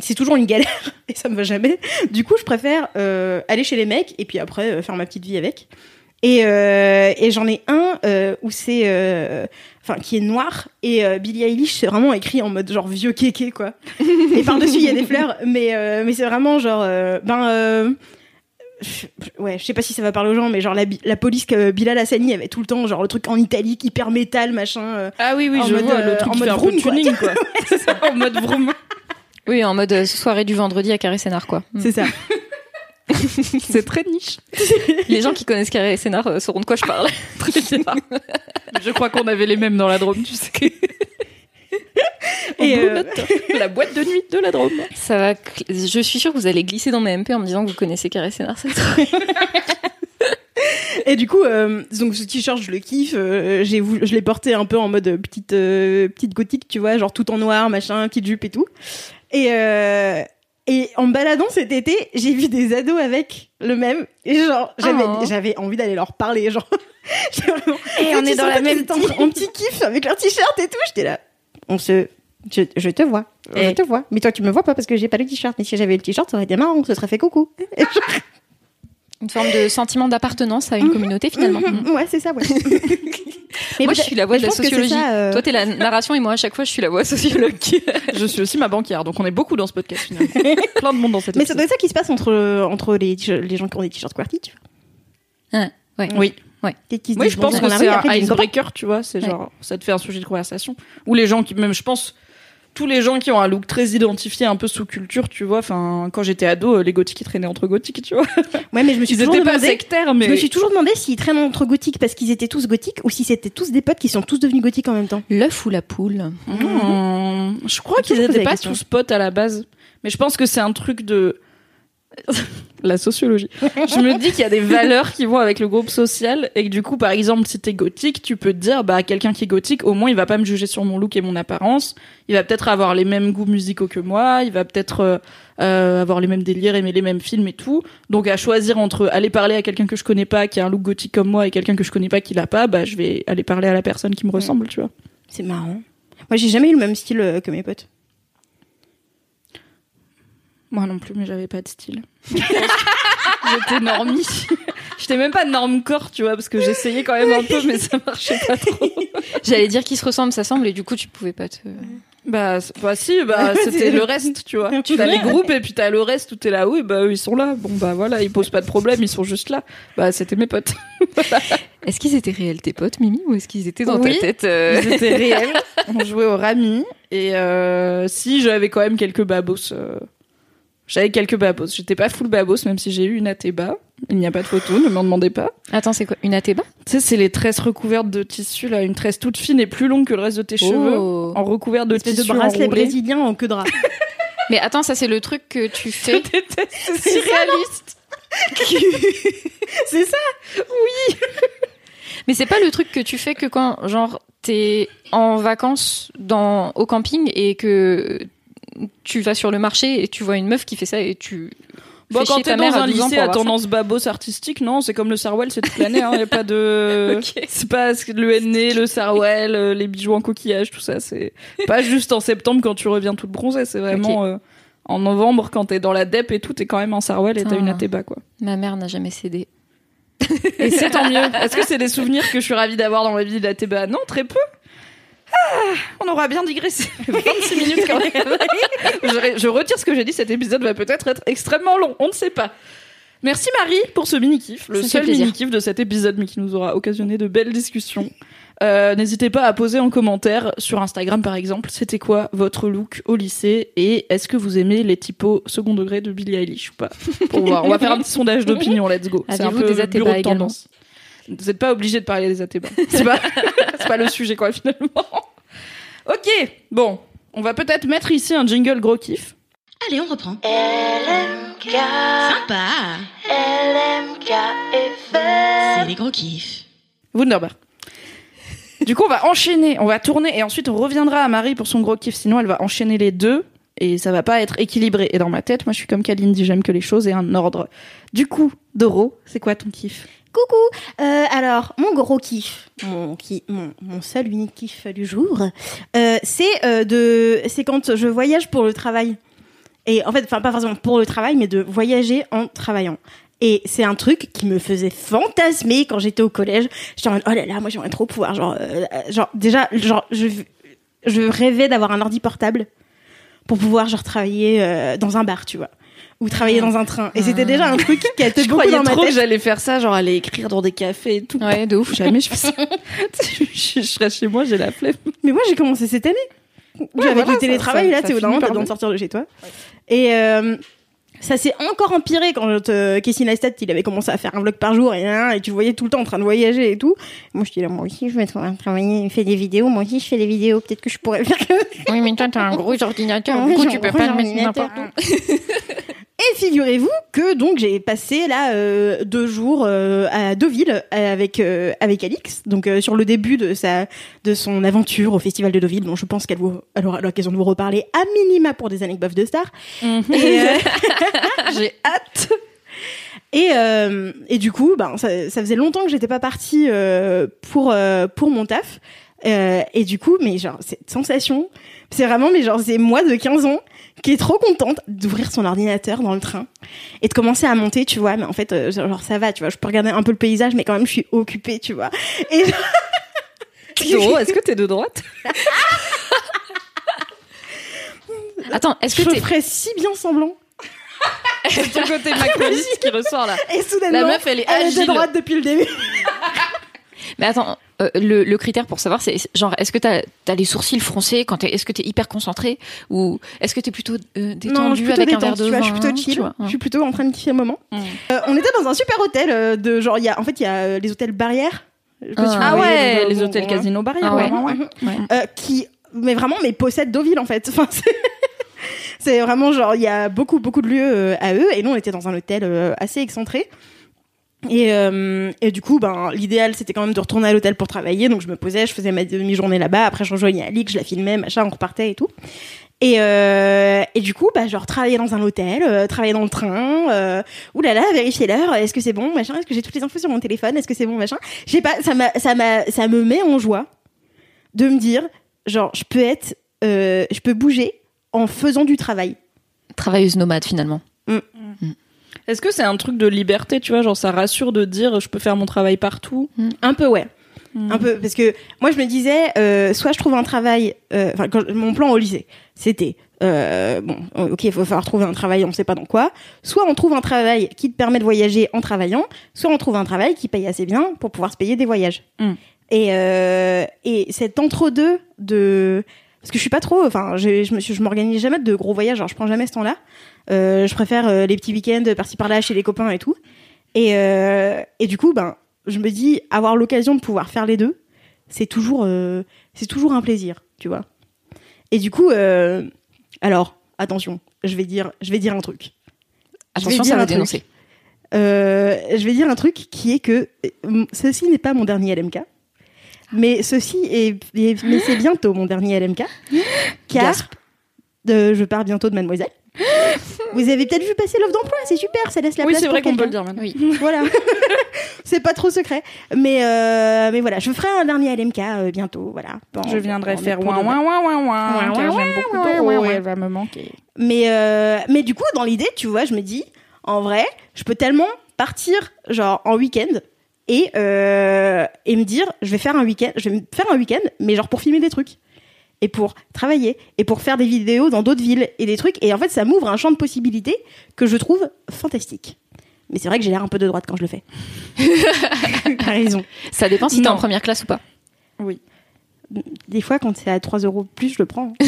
c'est toujours une galère et ça me va jamais. Du coup je préfère euh, aller chez les mecs et puis après faire ma petite vie avec. Et, euh, et j'en ai un euh, où c'est euh, enfin qui est noir et euh, Billie Eilish c'est vraiment écrit en mode genre vieux kéké quoi et par dessus il y a des fleurs mais euh, mais c'est vraiment genre euh, ben euh, je- ouais je sais pas si ça va parler aux gens mais genre la, la police que Bilal Hassani avait tout le temps genre le truc en italique hyper métal machin Ah oui oui En je mode, vois euh, le truc en mode vroom, quoi. tuning quoi. en mode vroom. Oui, en mode soirée du vendredi à Carré Sénard, quoi. Mm. c'est ça C'est très niche. Les gens qui connaissent Carré Sénard euh, sauront de quoi je parle. Très bien. Je crois qu'on avait les mêmes dans la Drôme, tu sais. Et, Et euh, la boîte de nuit de la Drôme. Ça va. Je suis sûre que vous allez glisser dans mes MP en me disant que vous connaissez Carré Sénard. c'est Et du coup, euh, donc ce t-shirt, je le kiffe. euh, j'ai je l'ai porté un peu en mode petite euh, petite gothique, tu vois, genre tout en noir, machin, petite jupe et tout. Et et en baladant cet été, j'ai vu des ados avec le même. Et genre, j'avais Oh. j'avais envie d'aller leur parler, genre. j'ai vraiment. Et on est dans la même étaient en, petit kiff avec leur t-shirt et tout. J'étais là. On se. Je, je te vois, je te vois. Mais toi, tu me vois pas parce que j'ai pas le t-shirt. Mais si j'avais le t-shirt, ça aurait été marrant, on se serait fait coucou. Et genre- Une forme de sentiment d'appartenance à une communauté finalement. Mhm, ouais, c'est ça, ouais. Mais moi, je suis la voix de la c'est sociologie. ça, euh, Toi, t'es la narration et moi, à chaque fois, je suis la voix sociologue. Je suis aussi ma banquière, donc on est beaucoup dans ce podcast finalement. Plein de monde dans cette Mais être ça qui se passe entre, entre les, les gens qui ont des t-shirts QWERTY, tu vois. ouais. Oui. Se Oui, je pense bonjour que c'est un icebreaker, tu vois. C'est genre, ça te fait un sujet de conversation. Ou les gens qui, même, je pense, tous les gens qui ont un look très identifié, un peu sous culture, tu vois. Enfin, quand j'étais ado, euh, les gothiques, ils traînaient entre gothiques, tu vois. Ouais, mais je me suis Ils toujours étaient pas demandé. sectaires, mais. Je me suis toujours demandé s'ils traînent entre gothiques parce qu'ils étaient tous gothiques ou si c'était tous des potes qui sont tous devenus gothiques en même temps. L'œuf ou la poule Hmm, Je crois qu'ils étaient pas tous potes à la base. Mais je pense que c'est un truc de. la sociologie. Je me dis qu'il y a des valeurs qui vont avec le groupe social et que du coup, par exemple, si t'es gothique, tu peux te dire, bah, quelqu'un qui est gothique, au moins, il va pas me juger sur mon look et mon apparence. Il va peut-être avoir les mêmes goûts musicaux que moi. Il va peut-être euh, euh, avoir les mêmes délires, aimer les mêmes films et tout. Donc, à choisir entre aller parler à quelqu'un que je connais pas, qui a un look gothique comme moi, et quelqu'un que je connais pas qui l'a pas, bah, je vais aller parler à la personne qui me ressemble, tu vois. C'est marrant. Moi, j'ai jamais eu le même style euh, que mes potes. Moi non plus, mais j'avais pas de style. J'étais normie. J'étais même pas normcore, tu vois, parce que j'essayais quand même un peu, mais ça marchait pas trop. J'allais dire qu'ils se ressemblent, ça semble, et du coup, tu pouvais pas te. Bah, bah si, bah, c'était le reste, tu vois. Tu veux les groupes et puis t'as le reste où t'es là, oui, bah eux, ils sont là. Bon, bah voilà, ils posent pas de problème, ils sont juste là. Bah, c'était mes potes. Est-ce qu'ils étaient réels, tes potes, Mimi, ou est-ce qu'ils étaient dans Oui. ta tête euh, Ils étaient réels. On jouait au rami. Et euh, si, j'avais quand même quelques babos. euh, J'avais quelques babos. J'étais pas full babos, même si j'ai eu une athéba. Il n'y a pas de photo, ne m'en demandez pas. Attends, c'est quoi Une athéba Tu sais, c'est les tresses recouvertes de tissu, là. Une tresse toute fine et plus longue que le reste de tes cheveux. Oh. En recouvert de tissu de bracelet enroulé. brésilien en queue de rat. Mais attends, ça, c'est le truc que tu fais. C'est surréaliste. c'est ça? Mais c'est pas le truc que tu fais que quand, genre, t'es en vacances dans, au camping et que tu vas sur le marché et tu vois une meuf qui fait ça et tu. Bon, quand t'es dans un 12 ans lycée à tendance babos artistique, non, c'est comme le Sarwell, c'est toute l'année, hein. Y a pas de. Ok. C'est pas le nez, le Sarwell, euh, les bijoux en coquillage, tout ça. C'est pas juste en septembre quand tu reviens toute bronzée. C'est vraiment euh, en novembre quand t'es dans la DEP et tout, t'es quand même en Sarwell et t'as une athéba, quoi. Ma mère n'a jamais cédé. Et c'est tant mieux. Est-ce que c'est des souvenirs que je suis ravie d'avoir dans ma vie d'athéba Non, très peu. Ah, on aura bien digressé. 26 minutes quand même. je, je retire ce que j'ai dit. Cet épisode va peut-être être extrêmement long. On ne sait pas. Merci Marie pour ce mini-kiff. Le seul mini-kiff de cet épisode, mais qui nous aura occasionné de belles discussions. Euh, N'hésitez pas à poser en commentaire sur Instagram par exemple, c'était quoi votre look au lycée et est-ce que vous aimez les typos second degré de Billie Eilish ou pas? Pour voir, on va faire un petit sondage d'opinion, let's go. C'est un peu des bureau de tendance. Vous n'êtes pas obligé de parler des atébas. C'est pas, c'est pas le sujet quoi finalement. ok, bon, on va peut-être mettre ici un jingle gros kiff. Allez, on reprend. LMK, Sympa. LMK C'est les gros kiffs. Wunderbar. Du coup, on va enchaîner, on va tourner et ensuite on reviendra à Marie pour son gros kiff. Sinon, elle va enchaîner les deux et ça va pas être équilibré. Et dans ma tête, moi, je suis comme Kalindi, j'aime que les choses aient un ordre. Du coup, Doro, c'est quoi ton kiff? Coucou Euh, Alors, mon gros kiff, mon, mon, seul unique kiff du jour, euh, c'est euh, de, c'est quand je voyage pour le travail. Et en fait, enfin pas forcément pour le travail, mais de voyager en travaillant. Et c'est un truc qui me faisait fantasmer quand j'étais au collège. J'étais en mode, oh là là, moi j'aimerais trop pouvoir, genre, genre déjà, genre, je, je rêvais d'avoir un ordi portable pour pouvoir travailler dans un bar, tu vois, ou travailler dans un train. Et c'était déjà un truc qui était Je beaucoup croyais dans ma trop que tête. j'allais faire ça, genre aller écrire dans des cafés et tout. Ouais, de ouf. Jamais je fais ça. je, je serais chez moi, j'ai la flemme. Mais moi, j'ai commencé cette année. Ouais, avec voilà, le télétravail, ça- là, tu sais, au moment, t'as besoin de sortir de chez toi. Et euh, ça s'est encore empiré quand euh, Casey Neistat, il avait commencé à faire un vlog par jour et, hein, et tu voyais tout le temps en train de voyager et tout. Moi, je dis là, moi aussi, je vais tra- travailler, faire des vidéos. Moi aussi, je fais des vidéos. Peut-être que je pourrais faire que Oui, mais toi, t'as un gros ordinateur. Du coup, tu peux pas le mettre n'importe où. Et figurez-vous que donc j'ai passé là euh, deux jours euh, à Deauville euh, avec euh, avec Alix, donc euh, sur le début de sa de son aventure au festival de Deauville. Bon, je pense qu'elle aura l'occasion de vous reparler à minima pour des anecdotes de stars. Euh, J'ai hâte. et, euh, et du coup, ben, ça, ça faisait longtemps que j'étais pas partie euh, pour, euh, pour mon taf. Euh, et du coup, mais genre, cette sensation, c'est vraiment, mais genre, c'est moi de 15 ans qui est trop contente d'ouvrir son ordinateur dans le train et de commencer à monter, tu vois. Mais en fait, euh, genre, ça va, tu vois. Je peux regarder un peu le paysage, mais quand même, je suis occupée, tu vois. Et Doro, est-ce que t'es de droite? Attends, est-ce que je t'es ferais si bien semblant. C'est ton côté macroniste qui ressort là. Et soudainement, La meuf, elle est elle agile. de droite depuis le début. Mais attends, euh, le, le critère pour savoir, c'est genre, est-ce que t'as as les sourcils froncés quand est-ce que t'es hyper concentré ou est-ce que t'es plutôt euh, détendu non, plutôt avec un détente, verre de vin je suis plutôt chill. vois, Je suis plutôt en train de kiffer le moment. Mm. Euh, on était dans un super hôtel de genre, il y a, en fait, il y a les hôtels barrières. Je Ah Ah ouais, les hôtels bon, casino barrières. Ah ouais. ouais, ouais. Mhm. euh, qui mais vraiment mais possèdent Deauville en fait enfin c'est vraiment genre il y a beaucoup beaucoup de lieux à eux et nous on était dans un hôtel assez excentré et, euh, et du coup ben l'idéal c'était quand même de retourner à l'hôtel pour travailler. Donc je me posais je faisais ma demi-journée là-bas. Après je rejoignais Alix je la filmais machin on repartait et tout. Et, euh, et du coup, bah, genre, travailler dans un hôtel, euh, travailler dans le train, euh, oulala, vérifier l'heure, est-ce que c'est bon, machin, est-ce que j'ai toutes les infos sur mon téléphone, est-ce que c'est bon, machin. J'ai pas, ça m'a, ça m'a, ça me met en joie de me dire, genre, je peux être, euh, je peux bouger en faisant du travail. Travailleuse nomade finalement. Est-ce que c'est un truc de liberté, tu vois, genre ça rassure de dire je peux faire mon travail partout? Un peu, ouais. Mm. Un peu, parce que moi, je me disais, euh, soit je trouve un travail, euh, enfin, mon plan au lycée, c'était, euh, bon, ok, il faut falloir trouver un travail, on sait pas dans quoi. Soit on trouve un travail qui te permet de voyager en travaillant, soit on trouve un travail qui paye assez bien pour pouvoir se payer des voyages. Mm. Et, euh, et cet entre-deux de, parce que je suis pas trop, enfin, je, je me suis, je m'organise jamais de gros voyages, genre je prends jamais ce temps-là. Euh, je préfère euh, les petits week-ends par-ci par-là chez les copains et tout. Et, euh, et du coup, ben, je me dis, avoir l'occasion de pouvoir faire les deux, c'est toujours, c'est toujours un plaisir, tu vois. Et du coup, alors, attention, je vais dire, je vais dire un truc. Attention, ça va dénoncer. Euh, je vais dire un truc qui est que ceci n'est pas mon dernier LMK, mais ceci est, mais c'est bientôt mon dernier LMK, car euh, je pars bientôt de Mademoiselle. Vous avez peut-être vu passer l'offre d'emploi, c'est super, ça laisse la Oui, place c'est vrai qu'on peut le dire maintenant. Oui. Voilà, c'est pas trop secret, mais euh, mais voilà, je ferai un dernier LMK euh, bientôt, voilà. Bon, Je viendrai bon, faire ouin ouin ouin ouin ouin Ouin, car ouin, j'aime beaucoup ouin, Doro ouin, et ouin. elle va me manquer. Mais, euh, mais du coup, dans l'idée, tu vois, je me dis, en vrai, je peux tellement partir, genre, en week-end et, euh, et me dire, je vais faire un week-end, je vais me faire un week-end, mais genre pour filmer des trucs. Et pour travailler, et pour faire des vidéos dans d'autres villes et des trucs. Et en fait, ça m'ouvre un champ de possibilités que je trouve fantastique. Mais c'est vrai que j'ai l'air un peu de droite quand je le fais. T'as raison. Ça dépend si t'es en première classe ou pas. Oui. Des fois, quand c'est à 3 euros plus, je le prends.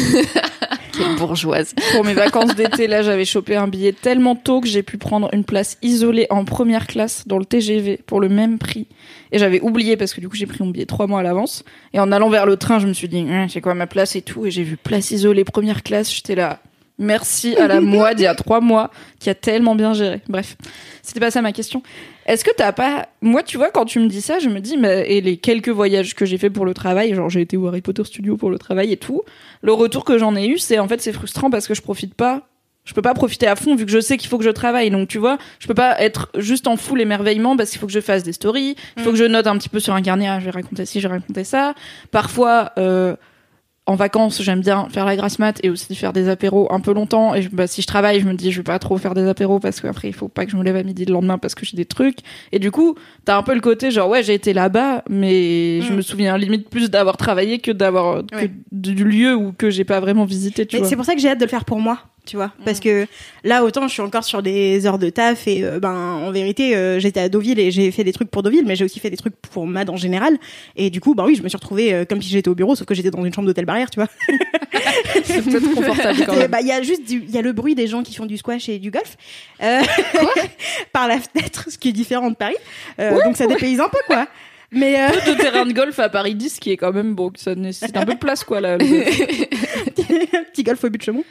Quelle bourgeoise. Pour mes vacances d'été, là, j'avais chopé un billet tellement tôt que j'ai pu prendre une place isolée en première classe dans le TGV pour le même prix. Et j'avais oublié parce que du coup, j'ai pris mon billet trois mois à l'avance. Et en allant vers le train, je me suis dit, Hum, c'est quoi ma place et tout. Et j'ai vu place isolée, première classe. J'étais là. Merci à la moi d'il y a trois mois qui a tellement bien géré. Bref, c'était pas ça ma question. Est-ce que t'as pas, moi, tu vois, quand tu me dis ça, je me dis, mais, et les quelques voyages que j'ai fait pour le travail, genre j'ai été au Harry Potter Studio pour le travail et tout, le retour que j'en ai eu, c'est en fait c'est frustrant parce que je profite pas. Je peux pas profiter à fond vu que je sais qu'il faut que je travaille. Donc tu vois, je peux pas être juste en full émerveillement parce qu'il faut que je fasse des stories, il faut que je note un petit peu sur un carnet, ah, je vais raconter ci, je vais raconter ça. Parfois, euh, en vacances, j'aime bien faire la grasse mat et aussi faire des apéros un peu longtemps. Et je- bah, si je travaille, je me dis je vais pas trop faire des apéros parce qu'après il faut pas que je me lève à midi le lendemain parce que j'ai des trucs. Et du coup, t'as un peu le côté genre ouais j'ai été là-bas, mais je Mm. me souviens limite plus d'avoir travaillé que d'avoir Ouais. du lieu ou que j'ai pas vraiment visité. Tu Mais vois. c'est pour ça que j'ai hâte de le faire pour moi, tu vois. Parce que là, autant je suis encore sur des heures de taf et euh, ben en vérité, euh, j'étais à Deauville et j'ai fait des trucs pour Deauville, mais j'ai aussi fait des trucs pour MAD en général. Et du coup, ben oui, je me suis retrouvée euh, comme si j'étais au bureau, sauf que j'étais dans une chambre d'hôtel barrière, tu vois. c'est peut-être confortable quand même. bah il y a juste du, il y a le bruit des gens qui font du squash et du golf euh, par la fenêtre, ce qui est différent de Paris. Euh, donc ça dépayse un peu quoi. Mais euh, de terrain de golf à Paris 10 qui est quand même bon, ça nécessite un peu de place quoi là. le- petit golf au but de.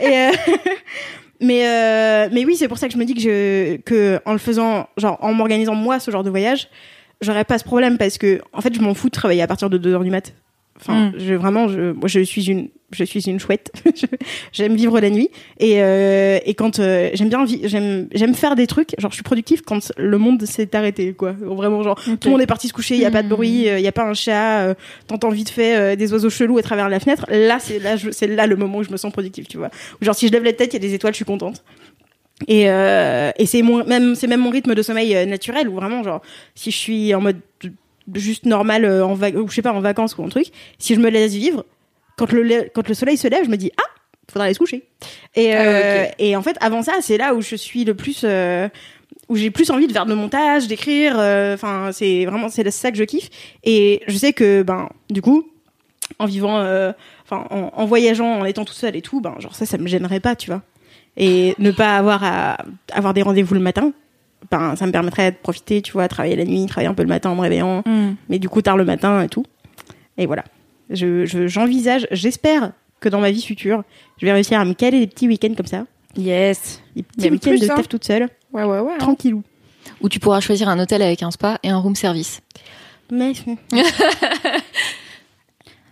Et euh, mais euh, mais oui, c'est pour ça que je me dis que je que en le faisant genre en m'organisant moi ce genre de voyage, j'aurais pas ce problème parce que en fait, je m'en fous de travailler à partir de 2 heures du mat. Enfin, Mm. je vraiment je moi je suis une je suis une chouette. J'aime vivre la nuit et, euh, et quand euh, j'aime bien j'aime j'aime faire des trucs. Genre je suis productive quand le monde s'est arrêté quoi. Vraiment genre tout le monde est parti se coucher, il y a pas de bruit, il y a pas un chat, euh, t'entends vite fait euh, des oiseaux chelous à travers la fenêtre. Là c'est là c'est là le moment où je me sens productive, tu vois. Ou genre si je lève la tête, il y a des étoiles, je suis contente. Et, euh, et c'est mon même c'est même mon rythme de sommeil euh, naturel où vraiment genre si je suis en mode juste normal euh, en vac- ou je sais pas en vacances ou un truc, si je me laisse vivre, quand le le- quand le soleil se lève, je me dis ah faudra aller se coucher. Et Ah, euh, et en fait avant ça c'est là où je suis le plus euh, où j'ai plus envie de faire de montage, d'écrire. Enfin c'est vraiment c'est ça que je kiffe. Et je sais que ben du coup en vivant euh, enfin en, en voyageant en étant tout seul et tout ben genre ça ça me gênerait pas tu vois et ne pas avoir à avoir des rendez-vous le matin ben ça me permettrait de profiter tu vois travailler la nuit travailler un peu le matin en me réveillant Hmm. mais du coup tard le matin et tout et voilà je je- j'envisage j'espère que dans ma vie future je vais réussir à me caler des petits week-ends comme ça Yes. des petits week-ends de hein. taf toute seule Ouais, ouais, ouais. hein. tranquillou Où tu pourras choisir un hôtel avec un spa et un room service. mais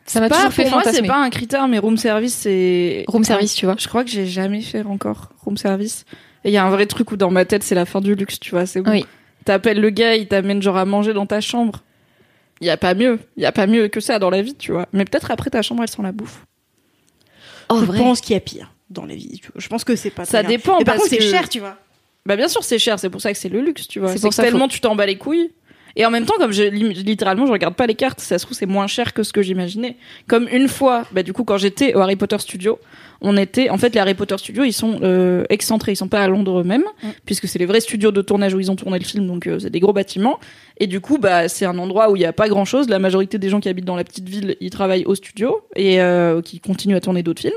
Ça m'a Pas, toujours fait pour moi, c'est fantasmer. pas un critère, mais room service, c'est. Room service, tu vois. Je crois que j'ai jamais fait encore room service. Et il y a un vrai truc où dans ma tête, c'est la fin du luxe, tu vois. C'est bon. Oui. T'appelles le gars, il t'amène genre à manger dans ta chambre. Il y a pas mieux. Il y a pas mieux que ça dans la vie, tu vois. Mais peut-être après ta chambre, elle sent la bouffe. Oh, je vrai. pense qu'il y a pire dans la vie tu vois. je pense que c'est pas Ça dépend, mais par parce contre c'est que- cher tu vois Bah bien sûr, c'est cher. C'est pour ça que c'est le luxe, tu vois. C'est tellement tu t'en bats les couilles. Et en même temps, comme je littéralement, je regarde pas les cartes. Ça se trouve, c'est moins cher que ce que j'imaginais. Comme une fois, bah du coup, quand j'étais au Harry Potter Studio, on était, en fait, les Harry Potter Studios, ils sont euh, excentrés. Ils sont pas à Londres eux-mêmes, Mm. puisque c'est les vrais studios de tournage où ils ont tourné le film. Donc euh, c'est des gros bâtiments. Et du coup, bah c'est un endroit où il y a pas grand-chose. La majorité des gens qui habitent dans la petite ville, ils travaillent au studio et euh, qui continuent à tourner d'autres films.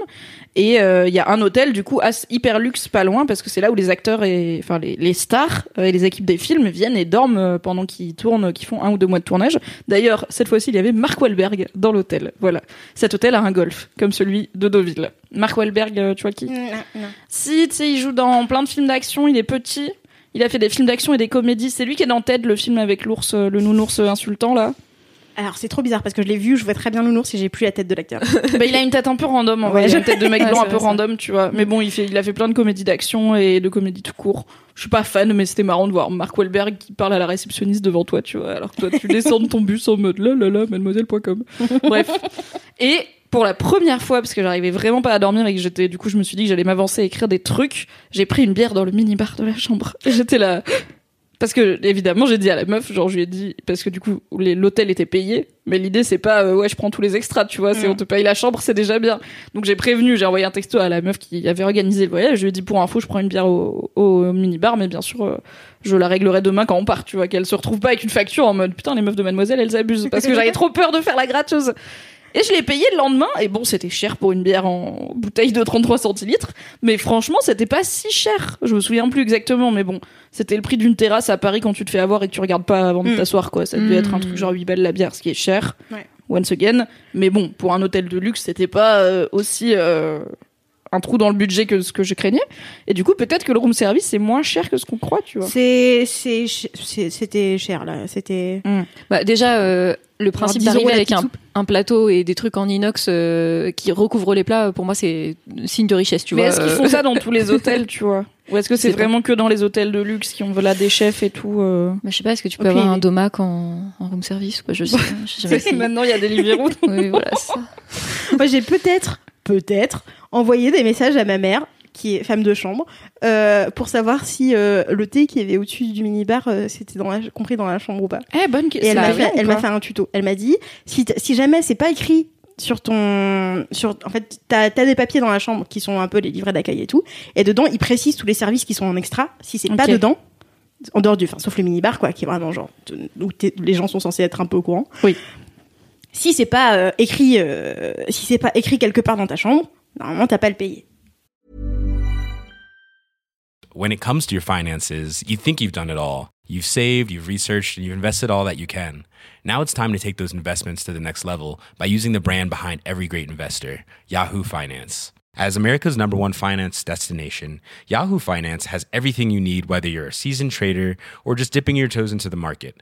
Et euh, il y a un hôtel du coup hyper luxe pas loin parce que c'est là où les acteurs et enfin les, les stars euh, et les équipes des films viennent et dorment euh, pendant qu'ils tournent, qu'ils font un ou deux mois de tournage. D'ailleurs, cette fois-ci, il y avait Mark Wahlberg dans l'hôtel. Voilà. Cet hôtel a un golf comme celui de Deauville. Mark Wahlberg, tu vois qui? Si, tu sais, il joue dans plein de films d'action, il est petit. Il a fait des films d'action et des comédies. C'est lui qui est dans Ted, le film avec l'ours, le nounours insultant là. Alors c'est trop bizarre parce que je l'ai vu je vois très bien Nounours et j'ai plus la tête de l'acteur bah, il a une tête un peu random, en vrai. Ouais. Il a une tête de mec Ouais, blanc un peu random, tu vois. Mais bon, il fait, il a fait plein de comédies d'action et de comédies tout court. Je suis pas fan, mais c'était marrant de voir Mark Wahlberg qui parle à la réceptionniste devant toi, tu vois. Alors que toi, tu descends de ton bus en mode là, là, là, mademoiselle.com. Bref. Et pour la première fois, parce que j'arrivais vraiment pas à dormir et que j'étais, du coup, je me suis dit que j'allais m'avancer à écrire des trucs, j'ai pris une bière dans le mini-bar de la chambre. Et j'étais là. Parce que, évidemment, j'ai dit à la meuf, genre, je lui ai dit, parce que du coup, l'hôtel était payé, mais l'idée, c'est pas, euh, ouais, je prends tous les extras, tu vois, c'est Mm. on te paye la chambre, c'est déjà bien. Donc, j'ai prévenu, j'ai envoyé un texto à la meuf qui avait organisé le voyage, je lui ai dit, pour info, je prends une bière au, au mini-bar, mais bien sûr, euh, je la réglerai demain quand on part, tu vois, qu'elle se retrouve pas avec une facture en mode, putain, les meufs de mademoiselle, elles abusent, parce que j'avais trop peur de faire la gratteuse. Et je l'ai payé le lendemain, et bon, c'était cher pour une bière en bouteille de 33 centilitres, mais franchement, c'était pas si cher. Je me souviens plus exactement, mais bon, c'était le prix d'une terrasse à Paris quand tu te fais avoir et que tu regardes pas avant de Mm. t'asseoir, quoi. Ça devait Mm. être un truc genre 8 balles la bière, ce qui est cher. Ouais. Once again. Mais bon, pour un hôtel de luxe, c'était pas euh, aussi euh, un trou dans le budget que ce que je craignais. Et du coup, peut-être que le room service, c'est moins cher que ce qu'on croit, tu vois. c'est c'est c'était cher là c'était Bah, déjà, euh, le principe 10 euros d'arriver avec un, un plateau et des trucs en inox euh, qui recouvrent les plats, pour moi, c'est signe de richesse, tu Mais vois. est-ce qu'ils euh. font ça dans tous les hôtels, tu vois? Ou est-ce que c'est vraiment que dans les hôtels de luxe qui ont voilà, des chefs et tout euh? Bah, je sais pas, est-ce que tu peux avoir un domac en, en room service quoi, Je sais. Maintenant, il y a des Deliveroo. Oui, voilà, c'est ça. moi j'ai peut-être peut-être envoyé des messages à ma mère qui est femme de chambre euh, pour savoir si euh, le thé qui avait au-dessus du minibar euh, c'était dans la, compris dans la chambre ou pas Eh, bonne et question. elle m'a fait, arrive ou elle m'a pas fait un tuto elle m'a dit si jamais c'est pas écrit sur ton sur en fait t'as as des papiers dans la chambre qui sont un peu les livrets d'accueil et tout et dedans ils précisent tous les services qui sont en extra si c'est pas Ok. dedans en dehors du enfin sauf le minibar quoi qui est vraiment genre où les gens sont censés être un peu au courant Oui. Si c'est pas euh, écrit euh, si c'est pas écrit quelque part dans ta chambre normalement t'as pas le payer When it comes to your finances, you think you've done it all. You've saved, you've researched, and you've invested all that you can. Now it's time to take those investments to the next level by using the brand behind every great investor, Yahoo Finance. As America's number one finance destination, Yahoo Finance has everything you need, whether you're a seasoned trader or just dipping your toes into the market.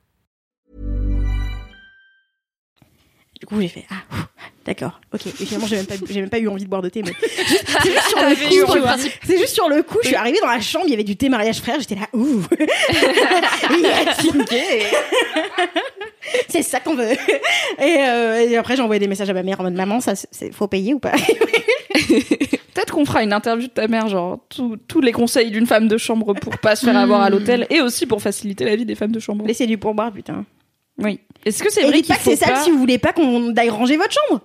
Du coup, j'ai fait ah d'accord, ok. Et finalement, j'ai même pas, j'ai même pas eu envie de boire de thé, mais juste- c'est juste sur le coup, tu vois. C'est juste sur le coup. Je suis arrivée dans la chambre, il y avait du thé mariage frère. J'étais là, ouh, c'est ça qu'on veut. Et, euh, et après, j'ai envoyé des messages à ma mère en mode maman, ça, c'est faut payer ou pas? Peut-être qu'on fera une interview de ta mère, genre tous- tous les conseils d'une femme de chambre pour pas se faire avoir à l'hôtel et aussi pour faciliter la vie des femmes de chambre. Laissez du pourboire, putain. Oui. Est-ce que c'est vrai dites qu'il pas que faut c'est sale pas... si vous voulez pas qu'on aille ranger votre chambre.